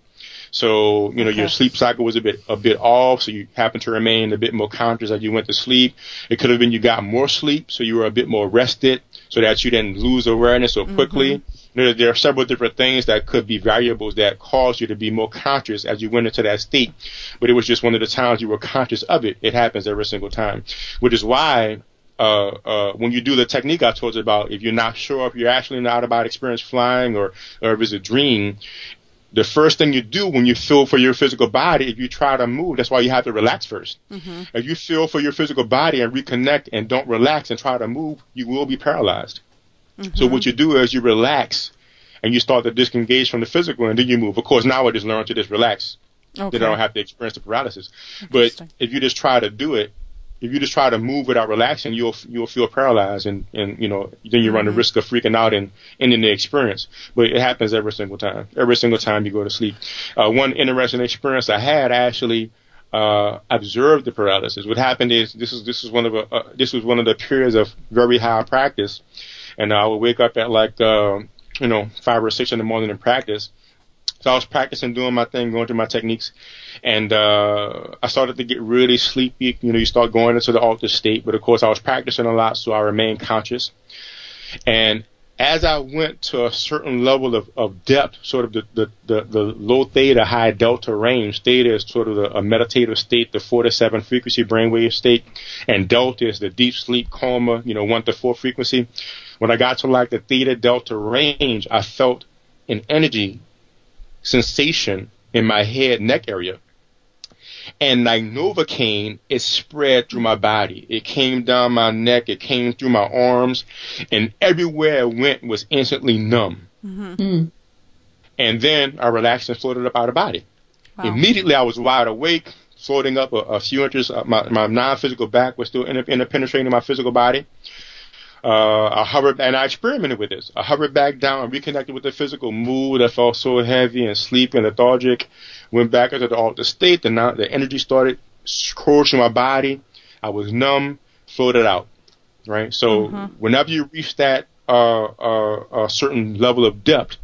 So, you know, your sleep cycle was a bit, a bit off. So you happened to remain a bit more conscious as you went to sleep. It could have been you got more sleep. So you were a bit more rested so that you didn't lose awareness so quickly. There, there are several different things that could be variables that cause you to be more conscious as you went into that state. But it was just one of the times you were conscious of it. It happens every single time, which is why uh, uh, when you do the technique I told you about, if you're not sure if you're actually not about experience flying or, or if it's a dream, the first thing you do when you feel for your physical body, if you try to move, that's why you have to relax 1st Mm-hmm. If you feel for your physical body and reconnect and don't relax and try to move, you will be paralyzed. So what you do is you relax and you start to disengage from the physical and then you move. Of course, now I just learned to just relax. Okay. Then I don't have to experience the paralysis. But if you just try to do it, if you just try to move without relaxing, you'll you'll feel paralyzed and and you know then you run the Mhm. risk of freaking out and ending the experience. But it happens every single time. Every single time you go to sleep. Uh, one interesting experience I had I actually uh, observed the paralysis. What happened is this is this is one of a, uh, this was one of the periods of very high practice, and I would wake up at like uh, you know five or six in the morning and practice. So I was practicing doing my thing, going through my techniques, and uh, I started to get really sleepy. You know, you start going into the altered state, but of course I was practicing a lot, so I remained conscious. And as I went to a certain level of, of depth, sort of the, the, the, the low theta, high delta range, theta is sort of the, a meditative state, the four to seven frequency brainwave state, and delta is the deep sleep coma, you know, one to four frequency. When I got to like the theta delta range, I felt an energy sensation in my head neck area. And like Novocaine, it spread through my body. It came down my neck, it came through my arms, and everywhere it went was instantly numb. Mm-hmm. And then I relaxed and floated up out of body. Wow. Immediately I was wide awake, floating up a, a few inches. Uh, my, my non-physical back was still inter- interpenetrating my physical body. Uh, I hovered, and I experimented with this. I hovered back down, and reconnected with the physical mood. I felt so heavy and sleepy and lethargic. Went back into the altered state. The, the energy started coursing my body. I was numb, floated out. Right. So Mhm. whenever you reach that uh, uh, a certain level of depth,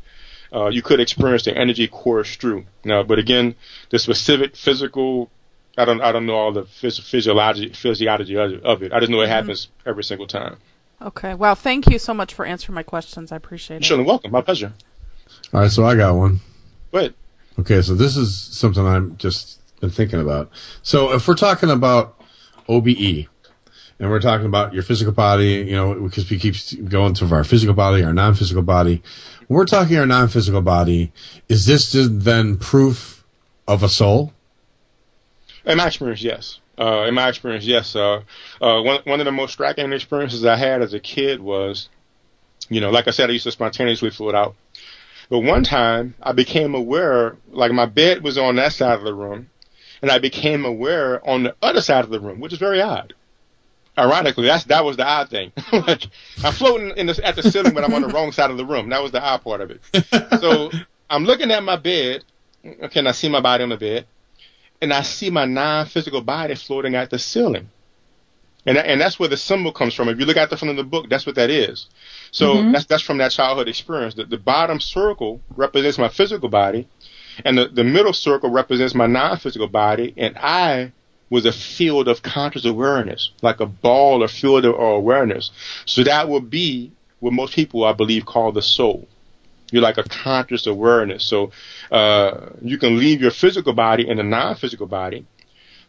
uh, you could experience the energy course through. Now, but again, the specific physical, I don't, I don't know all the phys- physiology, physiology of of it. I just know it happens every single time. Okay. Wow. Thank you so much for answering my questions. I appreciate it. You're certainly welcome. My pleasure. All right, so I got one. But Okay, so this is something I'm just been thinking about. So if we're talking about OBE, and we're talking about your physical body, you know, because we keep going to our physical body, our non-physical body. When we're talking our non-physical body, is this then proof of a soul? in my experience, yes. Uh, in my experience, yes. Uh, uh, one one of the most striking experiences I had as a kid was, you know, like I said, I used to spontaneously float out. But one time, I became aware, like my bed was on that side of the room, and I became aware on the other side of the room, which is very odd. Ironically, that's that was the odd thing. <laughs> like I'm floating in the, at the ceiling, but I'm on the wrong side of the room. That was the odd part of it. so I'm looking at my bed. Okay, and I see my body on the bed, and I see my non-physical body floating at the ceiling. And that, and that's where the symbol comes from. If you look at the front of the book, that's what that is. So Mhm. that's that's from that childhood experience. The, the bottom circle represents my physical body, and the, the middle circle represents my non-physical body. And I was a field of conscious awareness, like a ball or field of awareness. So that would be what most people, I believe, call the soul. You're like a conscious awareness. So uh, you can leave your physical body in a non-physical body.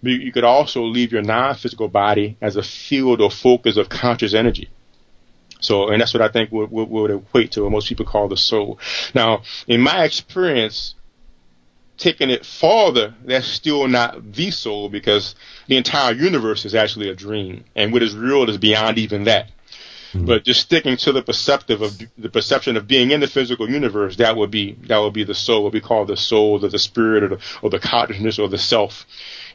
But you could also leave your non-physical body as a field or focus of conscious energy. So, and that's what I think would, would, would equate to what most people call the soul. Now, in my experience, taking it farther, that's still not the soul because the entire universe is actually a dream, and what is real is beyond even that. Mm-hmm. But just sticking to the perceptive of the perception of being in the physical universe, that would be that would be the soul, what we call the soul, or the spirit, or the, or the consciousness, or the self.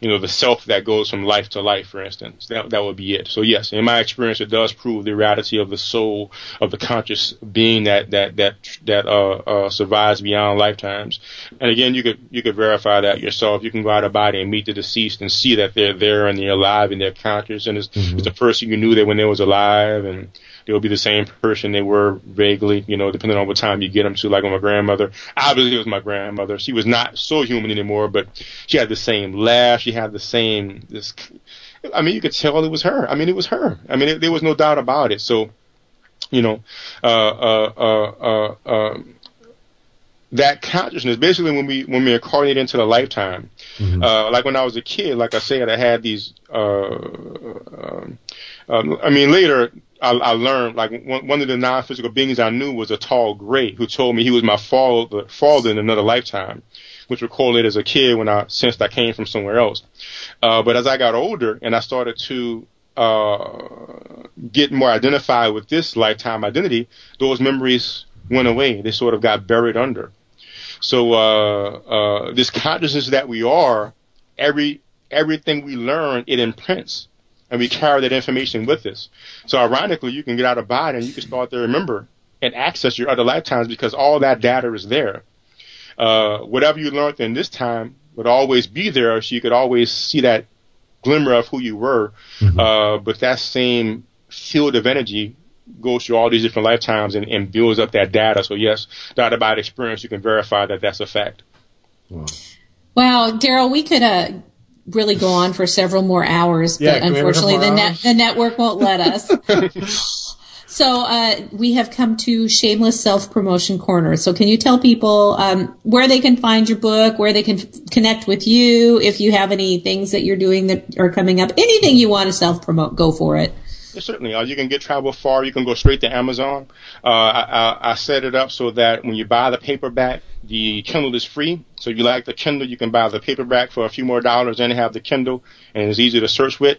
You know, the self that goes from life to life, for instance. That that would be it. So yes, in my experience, it does prove the reality of the soul of the conscious being that that that that uh, uh, survives beyond lifetimes. And again, you could you could verify that yourself. You can go out of body and meet the deceased and see that they're there and they're alive and they're conscious, and it's, it's the person you knew that when they was alive and they'll be the same person they were vaguely, you know, depending on what time you get them to. Like with my grandmother, obviously it was my grandmother. She was not so human anymore, but she had the same laugh. She had the same this. I mean, you could tell it was her. I mean, it was her. I mean, it, there was no doubt about it. So, you know, uh, uh, uh, uh, um, that consciousness basically when we when we incarnate into the lifetime uh like when i was a kid like i said i had these uh um, um, i mean later I, I learned like one, one of the non-physical beings i knew was a tall great who told me he was my father father in another lifetime which recorded as a kid when i sensed i came from somewhere else. Uh but as i got older and i started to uh get more identified with this lifetime identity those memories went away. They sort of got buried under. So uh, uh, this consciousness that we are, every everything we learn, it imprints, and we carry that information with us. So ironically, you can get out of body and you can start to remember and access your other lifetimes because all that data is there. Uh, whatever you learned in this time would always be there, so you could always see that glimmer of who you were. Uh, but that same field of energy goes through all these different lifetimes and, and builds up that data. So yes, data by experience, you can verify that that's a fact. Wow, Daryl, we could uh, really go on for several more hours, Yeah, but can we have a couple unfortunately, the the network won't let us. <laughs> so uh, we have come to shameless self promotion corner. So can you tell people um, where they can find your book, where they can f- connect with you, if you have any things that you're doing that are coming up, anything you want to self promote, go for it. Yeah, certainly. Uh, you can get travel far. You can go straight to Amazon. Uh, I, I, I set it up so that when you buy the paperback, the Kindle is free. So if you like the Kindle, you can buy the paperback for a few more dollars and have the Kindle, and it's easy to search with.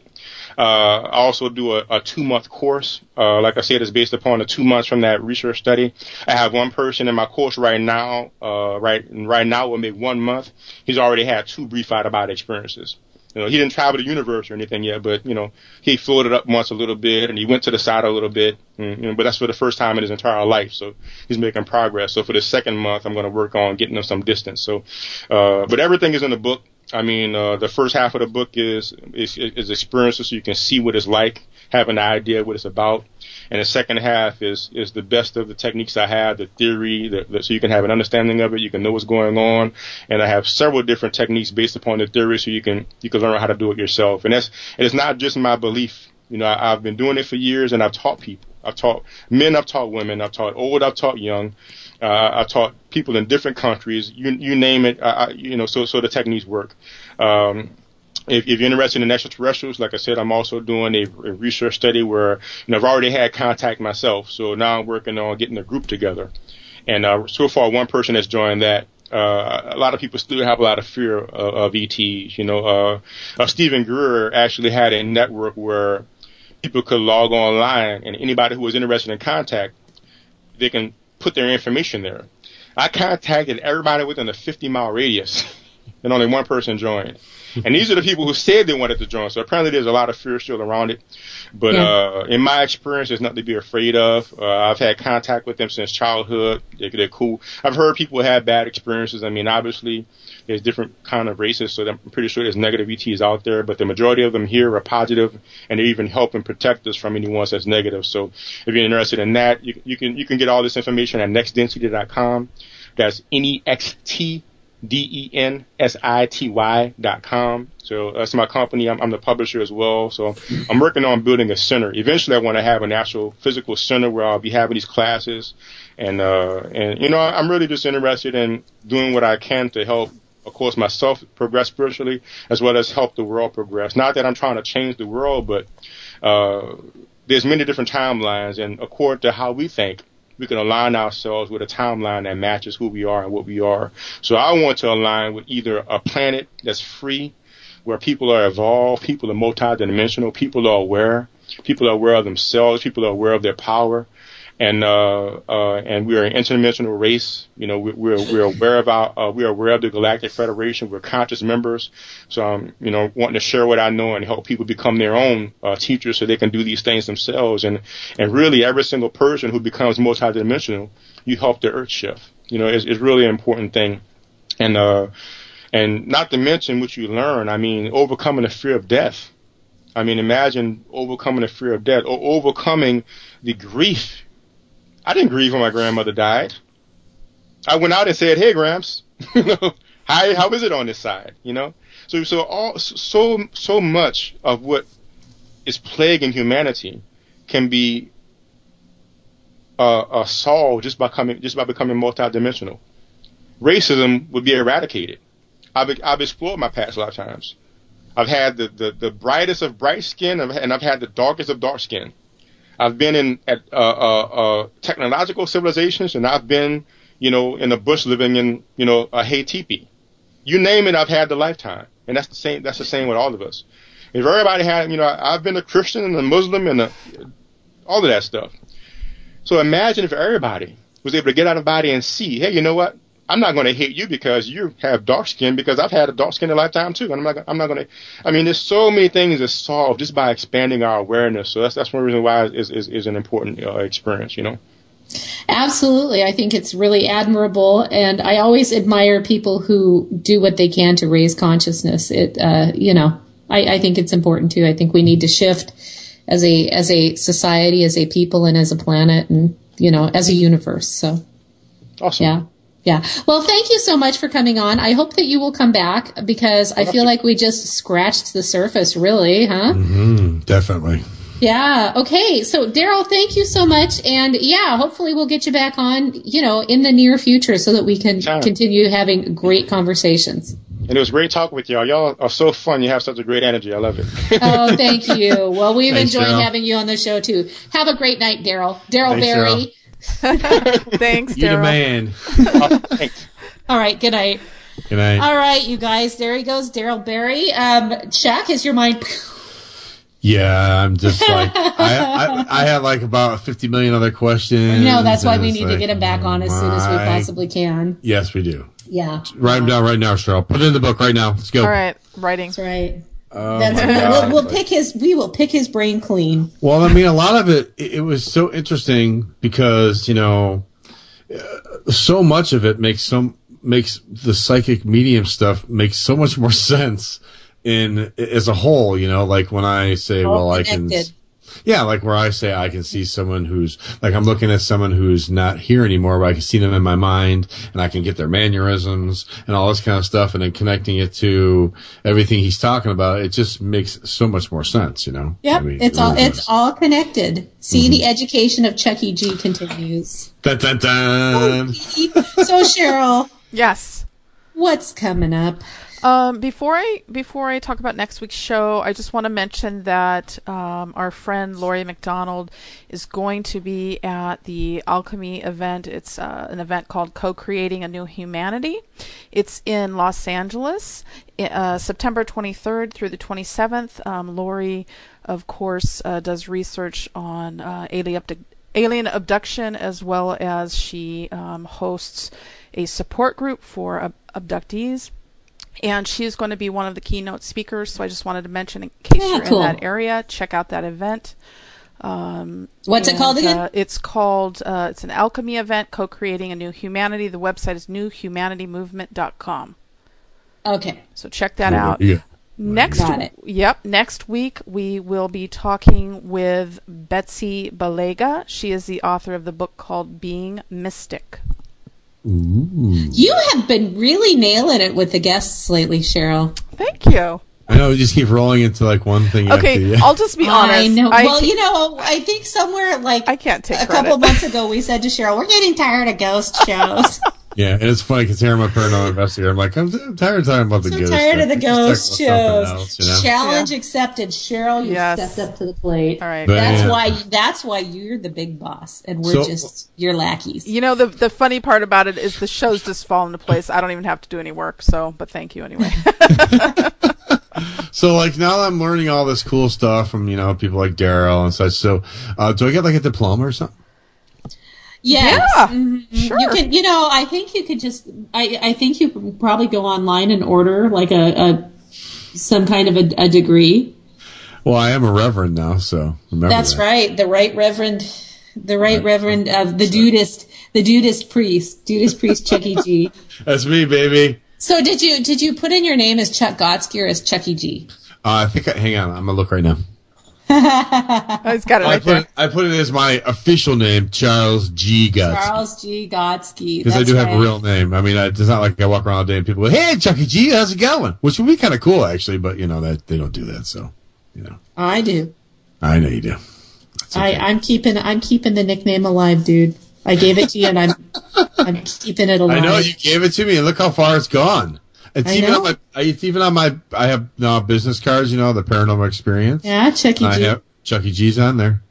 Uh, I also do a, a two month course. Uh, like I said, it's based upon the two months from that research study. I have one person in my course right now, uh, right, right now will make one month. He's already had two brief out of about experiences. You know, he didn't travel the universe or anything yet, but you know, he floated up once a little bit and he went to the side a little bit. And, you know, but that's for the first time in his entire life, so he's making progress. So for the second month, I'm going to work on getting him some distance. So, uh, but everything is in the book. I mean, uh, the first half of the book is, is is experiences, so you can see what it's like, have an idea what it's about, and the second half is is the best of the techniques I have, the theory, the, the, so you can have an understanding of it, you can know what's going on, and I have several different techniques based upon the theory, so you can you can learn how to do it yourself. And that's and it's not just my belief. You know, I, I've been doing it for years, and I've taught people. I've taught men, I've taught women, I've taught old, I've taught young. Uh, I've taught people in different countries. You you name it. I, I, you know, so so the techniques work. Um, if, if you're interested in extraterrestrials, like I said, I'm also doing a, a research study where you know I've already had contact myself, so now I'm working on getting a group together. And uh, so far, one person has joined that. Uh, a lot of people still have a lot of fear of, of ETs. You know, uh, uh, Steven Greer actually had a network where people could log online, and anybody who was interested in contact, they can put their information there. I contacted everybody within a 50 mile radius, <laughs> and only one person joined. <laughs> And these are the people who said they wanted to join. So apparently there's a lot of fear still around it. But Yeah. uh, in my experience, there's nothing to be afraid of. Uh, I've had contact with them since childhood. They're, they're cool. I've heard people have bad experiences. I mean, obviously there's different kind of races, so I'm pretty sure there's negative ETs out there. But the majority of them here are positive, and they even help and protect us from anyone that's negative. So if you're interested in that, you, you can you can get all this information at nextdensity.com. That's N E X T D E N S I T Y dot com. So that's my company. I'm, I'm the publisher as well. So I'm working on building a center. Eventually, I want to have an actual physical center where I'll be having these classes, and uh, and you know, I'm really just interested in doing what I can to help. Of course, myself progress spiritually as well as help the world progress. Not that I'm trying to change the world, but uh, there's many different timelines, and according to how we think, we can align ourselves with a timeline that matches who we are and what we are. So I want to align with either a planet that's free, where people are evolved, people are multidimensional, people are aware, people are aware of themselves, people are aware of their power, and uh, uh, and we are an interdimensional race. You know, we, we're we're aware of our uh, we are aware of the Galactic Federation. We're conscious members. So I'm you know wanting to share what I know and help people become their own uh, teachers so they can do these things themselves. And and really, every single person who becomes multidimensional, you help the Earth shift. You know, it's, it's really an important thing. And uh, and not to mention what you learn. I mean, overcoming the fear of death. I mean, imagine overcoming the fear of death or overcoming the grief. I didn't grieve when my grandmother died. I went out and said, "Hey, Gramps, <laughs> you know, how how is it on this side?" You know, so so all so so much of what is plaguing humanity can be uh, uh, solved just by coming just by becoming multidimensional. Racism would be eradicated. I've I've explored my past lifetimes. I've had the, the, the brightest of bright skin, and I've had the darkest of dark skin. I've been in at uh, uh, uh, technological civilizations, and I've been, you know, in the bush living in, you know, a hay teepee. You name it, I've had the lifetime, and that's the same. That's the same with all of us. If everybody had, you know, I've been a Christian and a Muslim and a, all of that stuff. So imagine if everybody was able to get out of body and see, hey, you know what? I'm not going to hate you because you have dark skin because I've had a dark skin in a lifetime too, and I'm not. I'm not going to. I mean, there's so many things that solve just by expanding our awareness. So that's that's one reason why is is, is an important uh, experience. You know. Absolutely. I think it's really admirable. And I always admire people who do what they can to raise consciousness. It, uh, you know, I, I think it's important too. I think we need to shift as a, as a society, as a people and as a planet and, you know, as a universe. So. Awesome. Yeah. Yeah. Well, thank you so much for coming on. I hope that you will come back because I feel like we just scratched the surface, really, huh? hmm definitely. Yeah. Okay. So, Daryl, thank you so much. And yeah, hopefully we'll get you back on, you know, in the near future so that we can Sure. continue having great conversations. And it was great talking with y'all. Y'all are so fun. You have such a great energy. I love it. <laughs> Oh, thank you. Well, we've Thanks, enjoyed Daryl. having you on the show too. Have a great night, Daryl. Daryl Thanks, Barry. <laughs> Thanks, You the man. All right. Good night. Good night. All right, you guys. There he goes, Daryl Barry. Um, Chuck, is your mind? <laughs> Yeah, I'm just <laughs> like I, I I had like about 50 million other questions. No, that's why we it's need to get him back on as soon as we possibly can. Yes, we do. Yeah. Write them down right now, Cheryl. Put it in the book right now. Let's go. All right, writing. That's right. Oh That's we'll, we'll pick his. We will pick his brain clean. Well, I mean, a lot of it, it it was so interesting because, you know, uh, so much of it makes some, makes the psychic medium stuff makes so much more <laughs> sense in, as a whole, you know, like when I say, All well, I can, connected. Yeah, like where I say I can see someone who's, like I'm looking at someone who's not here anymore, but I can see them in my mind and I can get their mannerisms and all this kind of stuff and then connecting it to everything he's talking about, it just makes so much more sense, you know? Yep, I mean, it's it all it's does. all connected. See, Mm-hmm. the education of Chucky G continues. Dun, dun, dun. so Cheryl, Yes. what's coming up? Um, before I before I talk about next week's show, I just want to mention that um, our friend Laurie McDonald is going to be at the Alchemy event. It's uh, an event called Co-creating a New Humanity. It's in Los Angeles, uh, September 23rd through the 27th. Um, Laurie, of course, uh, does research on uh, alien abdu- alien abduction as well as she um, hosts a support group for ab- abductees and she's going to be one of the keynote speakers. So I just wanted to mention, in case Yeah, you're cool. in that area, check out that event. Um, What's it called again? Uh, it's called uh, it's an alchemy event, co-creating a new humanity. The website is newhumanitymovement.com. Okay. So check that Cool. out. Yeah. Next, Got it. yep. Next week we will be talking with Betsy Balega. She is the author of the book called Being Mystic. Ooh. You have been really nailing it with the guests lately, Cheryl. Thank you. I know we just keep rolling into like one thing. after Okay, I'll just be honest. I know. I well, ca- you know, I think somewhere like I can't take a credit. couple months ago we said to Cheryl, "We're getting tired of ghost <laughs> shows." Yeah, and it's funny because here I'm a paranormal investigator. I'm like, I'm, I'm tired of talking about the so ghost. tired stuff. of the Let's ghost shows. else, you know? Challenge accepted, Cheryl. You Yes. stepped up to the plate. All right. That's Bam. why. That's why you're the big boss, and we're So- just your lackeys. You know the the funny part about it is the shows just fall into place. I don't even have to do any work. So, but thank you anyway. <laughs> So like now that I'm learning all this cool stuff from you know people like Daryl and such. So uh, do I get like a diploma or something? Yes. Yeah, Mhm. sure. You can, you know, I think you could just, I, I think you could probably go online and order like a, a some kind of a, a degree. Well, I am a reverend now, so remember That's that. right. The right reverend, the right reverend of the dudist, the dudist priest, dudist priest Chucky G. <laughs> That's me, baby. So did you, did you put in your name as Chuck Gotsky or as Chucky G? Uh, I think. I, hang on, I'm gonna look right now. He's got it I put there. it, I put it as my official name, Charles G. Guts. Charles G. Gotsky. Because I do have right. a real name. I mean, I, it's not like I walk around all day and people go, "Hey, Chucky G, how's it going?" Which would be kind of cool, actually. But you know that they don't do that, so you know. I do. I know you do. I, I'm keeping, I'm keeping the nickname alive, dude. I gave it to you and I'm, I'm keeping it alive. <laughs> I know you gave it to me, and look how far it's gone. It's I even know. on my. It's even on my. I have now business cards. You know the paranormal experience. Yeah, Chucky I G. have Chucky G's on there.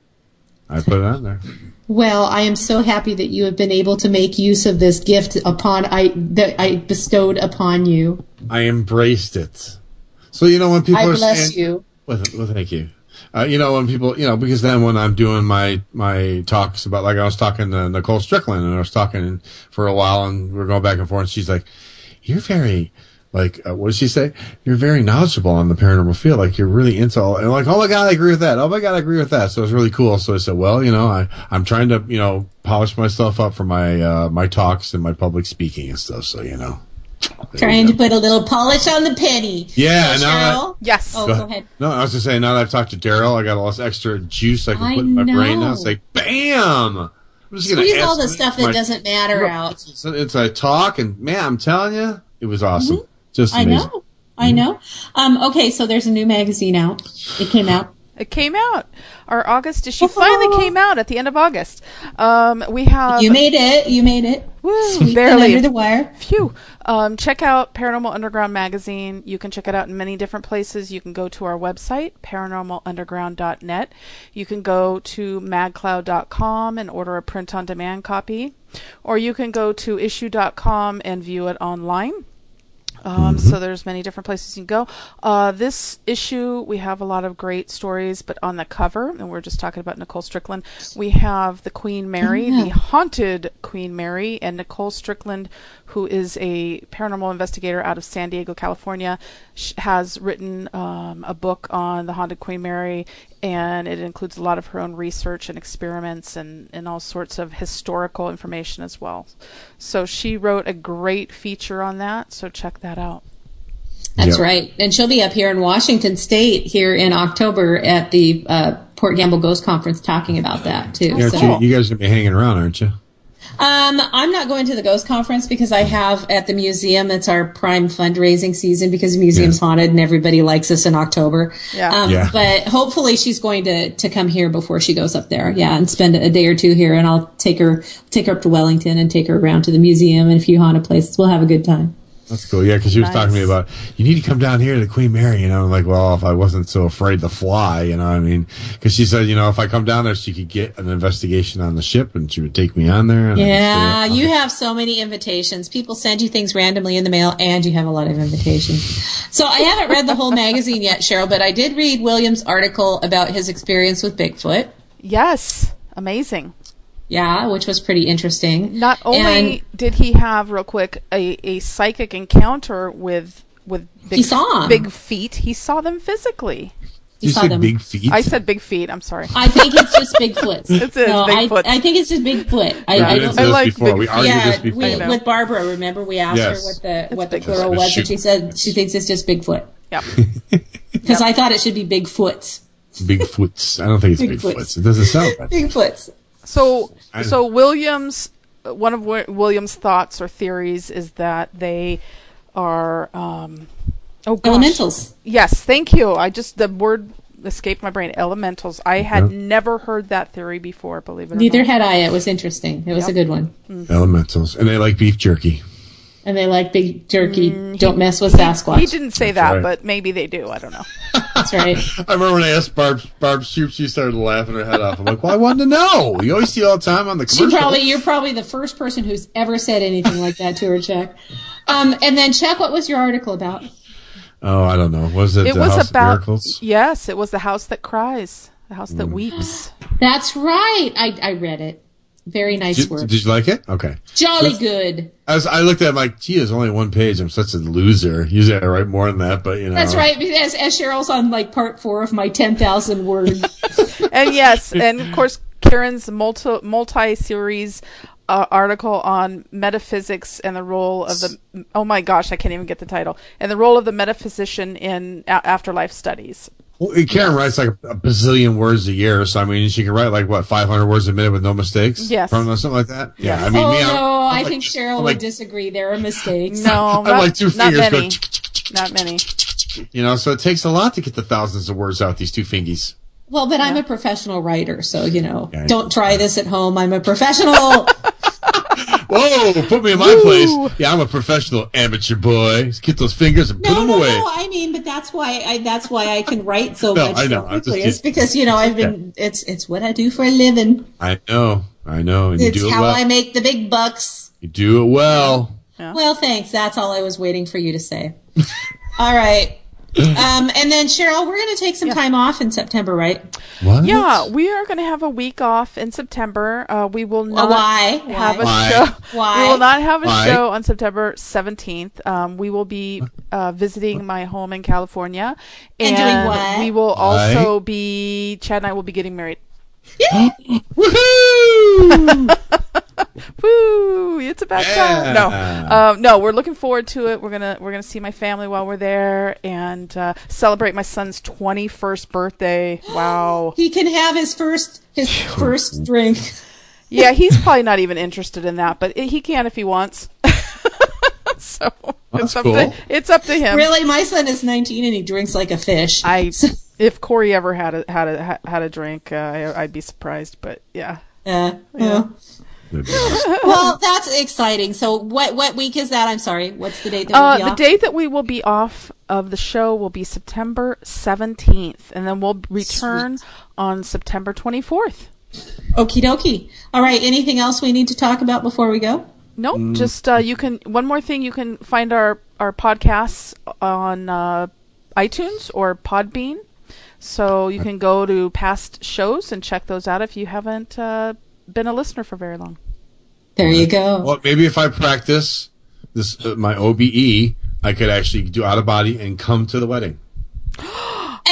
I put it on there. Well, I am so happy that you have been able to make use of this gift upon I that I bestowed upon you. I embraced it. So you know when people I are bless saying, you. Well, well, thank you. Uh, you know when people, you know, because then when I'm doing my my talks about, like I was talking to Nicole Strickland, and I was talking for a while, and we are going back and forth. And she's like, "You're very." Like, uh, what did she say? You're very knowledgeable on the paranormal field. Like, you're really into all, and like, oh my God, I agree with that. Oh my God, I agree with that. So it's really cool. So I said, well, you know, I, I'm trying to, you know, polish myself up for my, uh, my talks and my public speaking and stuff. So, you know. Trying to put a little polish on the penny. Yeah, So, now I- Yes. Oh, go ahead. No, I was just saying. Now that I've talked to Daryl, I got all this extra juice I can I put in my brain now. know. It's like, bam! I'm just gonna Squeeze all the stuff my- that doesn't matter out. It's, it's a talk, and man, I'm telling you, it was awesome. Just Mm-hmm. I amazing. know. I know. Um, okay, so there's a new magazine out. It came out. It came out. Our August issue finally came out at the end of August. Um, we have You made it. You made it. Woo, barely under the wire. Phew. Um, check out Paranormal Underground magazine. You can check it out in many different places. You can go to our website, paranormalunderground.net. You can go to magcloud.com and order a print on demand copy. Or you can go to issuu.com and view it online. Um, So there's many different places you can go. Uh, this issue, we have a lot of great stories, but on the cover, and we're just talking about Nicole Strickland, we have the Queen Mary, yeah. the haunted Queen Mary, and Nicole Strickland, who is a paranormal investigator out of San Diego, California, sh- has written um, a book on the haunted Queen Mary, and it includes a lot of her own research and experiments and, and all sorts of historical information as well. So she wrote a great feature on that, so check that out. That's Yep. right. And she'll be up here in Washington State here in October at the uh, Port Gamble Ghost Conference talking about that too. Yeah, So- you, you guys are gonna be hanging around, aren't you? Um, I'm not going to the Ghost Conference because I have at the museum. It's our prime fundraising season because the museum's haunted and everybody likes us in October. Yeah. Um, Yeah. But hopefully she's going to to come here before she goes up there. Yeah, and spend a day or two here, and I'll take her take her up to Wellington and take her around to the museum and a few haunted places. We'll have a good time. That's cool. Yeah, because she was talking to me about you need to come down here to Queen Mary. You know, I'm like, well, if I wasn't so afraid to fly, you know, what I mean, because she said, you know, if I come down there, she could get an investigation on the ship, and she would take me on there. And Yeah, you have so many invitations. People send you things randomly in the mail, and you have a lot of invitations. So I haven't read the whole magazine yet, Cheryl, but I did read William's article about his experience with Bigfoot. Yes, amazing. Yeah, which was pretty interesting. Not only And- did he have, real quick, a, a psychic encounter with with big, He saw 'em. big feet, he saw them physically. You You saw said them. big feet? I said big feet. I'm sorry. I think it's just Bigfoots. <laughs> It is no, I, Bigfoot. I think it's just Bigfoot. I, We I did don't. this I like before. We argued yeah, this before. we- with Barbara. Remember, we asked Yes. her what the what the Bigfoot. plural was, shoot. and she said she thinks it's just Bigfoot. Yep. <laughs> Because I thought it should be Bigfoots. Bigfoots. I don't think it's Bigfoots. Bigfoots. It doesn't sound <laughs> right. Bigfoots. So, I- so Williams, one of Wi- Williams' thoughts or theories is that they are um, oh gosh. Elementals. Yes, thank you. I just the word escaped my brain. Elementals. I had Yeah. never heard that theory before. Believe it or Neither had I. It was interesting. It was a good one. Elementals, and they like beef jerky. And they like big jerky. Don't mess with Sasquatch. He didn't say that, right. but maybe they do. I don't know. That's right. <laughs> I remember when I asked Barb, Barb Shoop, she started laughing her head off. I'm like, well, I wanted to know. You always see all the time on the She probably you're probably the first person who's ever said anything like that to her, Chuck. Um, and then Chuck, what was your article about? oh, I don't know. Was it, it the was House about of Miracles? yes, it was the house that cries, the house that Mm. weeps. That's right. I I read it. Very nice Did, work. did you like it? Okay. Jolly good. I. I looked at. it, I'm like, gee, there's only one page. I'm such a loser. Usually I write more than that, but you know. That's right. As, as Cheryl's on like part four of my 10,000 word. <laughs> <laughs> and yes, and of course, Karen's multi multi series uh, article on metaphysics and the role of the oh my gosh, I can't even get the title and the role of the metaphysician in a- afterlife studies. Well, Karen writes like a bazillion words a year, so I mean, she can write like what 500 words a minute with no mistakes. Yes. From something like that. Yeah. I mean, oh me, I'm, no, I'm I like- think Cheryl I'm would like, disagree. There are mistakes. No, <laughs> I'm not, like two not fingers go many. not many. you know, so it takes a lot to get the thousands of words out. These two fingies. Well, but I'm a professional writer, so you know, Yeah, don't try this at home. I'm a professional. <laughs> Whoa, put me in my place. Yeah, I'm a professional amateur boy. Get those fingers and put them no, away. no. I mean, but that's why I that's why I can write so <laughs> No, much I know. so I'm quickly. It's because you know I've been. It's it's what I do for a living. I know, I know, and you It's do it how well. I make the big bucks. you do it well. Well, thanks. That's all I was waiting for you to say. <laughs> all right. Um, and then Cheryl, we're going to take some time off in September, right? What? Yeah, we are going to have a week off in September. Uh, we will not why? have a Why? show. <laughs> Why? We will not have a Why? show on September 17th. Um, we will be uh, visiting my home in California. And doing what? We will Why? also be, Chad and I will be getting married. <gasps> <gasps> <laughs> Woo! It's about time. No, um, no, we're looking forward to it. We're gonna we're gonna see my family while we're there and uh, celebrate my son's twenty first birthday. <gasps> Wow. He can have his first his <laughs> first drink. Yeah, <laughs> he's probably not even interested in that, but he can if he wants. <laughs> so it's up cool. to it's up to him. Really, my son is 19 and he drinks like a fish. I if Corey ever had a had a had a drink, uh, I, I'd be surprised. But yeah, Uh, yeah. <laughs> well, that's exciting. So, what what week is that? I'm sorry. What's the date that we'll Uh, be the off? date that we will be off of the show will be September 17th, and then we'll return on September 24th. Okie dokie. All right. Anything else we need to talk about before we go? Nope, Mm. just uh, you can. One more thing, you can find our our podcasts on uh, iTunes or Podbean, so you can go to past shows and check those out if you haven't uh, been a listener for very long. There you go. Well, maybe if I practice this, uh, my OBE, I could actually do out of body and come to the wedding. <gasps>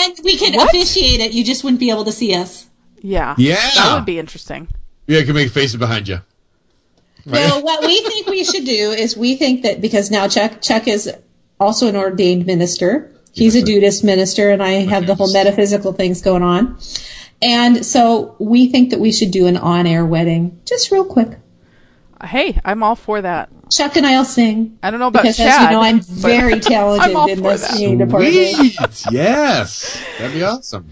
And we could officiate it. You just wouldn't be able to see us. Yeah, Yeah. that would be interesting. Yeah, I can make faces behind you. No, <laughs> what we think we should do is we think that because now Chuck Chuck is also an ordained minister. He's a Dudist minister, and I have the whole metaphysical things going on. And so we think that we should do an on-air wedding, just real quick. Hey, I'm all for that. Chuck and I'll sing. I don't know about because, Chad. as you know, I'm <laughs> very talented I'm in for the singing department. Sweet. yes. That'd be awesome.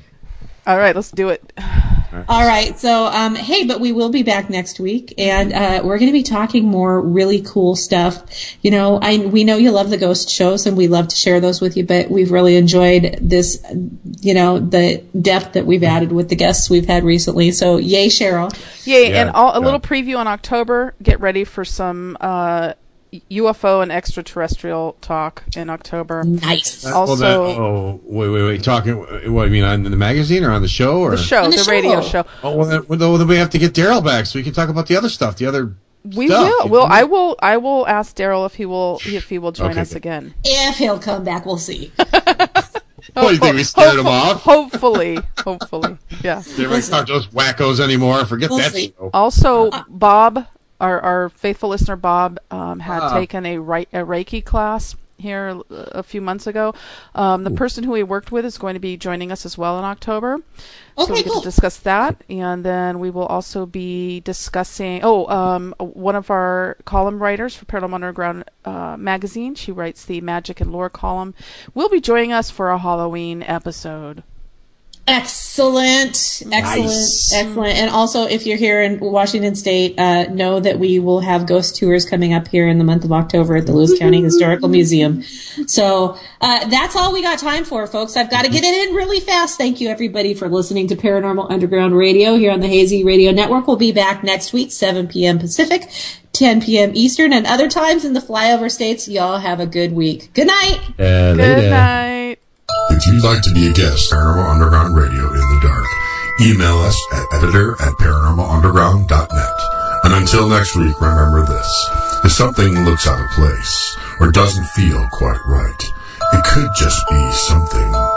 All right, let's do it. All right. So, um, hey, but we will be back next week, and uh, we're going to be talking more really cool stuff. You know, I we know you love the ghost shows, and we love to share those with you. But we've really enjoyed this. You know, the depth that we've added with the guests we've had recently. So, yay, Cheryl! Yay, Yeah, and all, a yeah. little preview on October. Get ready for some uh, UFO and extraterrestrial talk in October. Nice. Uh, well, Also, that- oh, wait, wait, wait. Talking, what, you mean on the magazine or on the show? Or? the show, On the, the radio show. show. Oh, well then, well, then we have to get Daryl back so we can talk about the other stuff, the other We stuff. will. Well, I will. I will ask Daryl if he will if he will join Okay, us good. again. If he'll come back, we'll see. <laughs> What, do you think we scared him off? Hopefully, hopefully, yeah. They might talk to those wackos anymore. Forget We'll that show. Also, Bob, our our faithful listener Bob, um, had Ah. taken a, Rei- a Reiki class here a few months ago. Um, the person who he worked with is going to be joining us as well in October. so we get cool. to discuss that, and then we will also be discussing. Oh, um, one of our column writers for Paranormal Underground uh, magazine. She writes the Magic and Lore column. Will be joining us for a Halloween episode. Excellent, excellent, Nice. excellent. And also, if you're here in Washington State, uh, know that we will have ghost tours coming up here in the month of October at the Lewis County Historical Museum. So uh, that's all we got time for, folks. I've got to get it in really fast. Thank you, everybody, for listening to Paranormal Underground Radio here on the Hazy Radio Network. We'll be back next week, 7 p.m. Pacific, 10 p.m. Eastern, and other times in the flyover states. Y'all have a good week. Good night. Uh, Good night. If you'd like to be a guest, Paranormal Underground Radio in the Dark, email us at editor at paranormalunderground.net. And until next week, remember this. If something looks out of place or doesn't feel quite right, it could just be something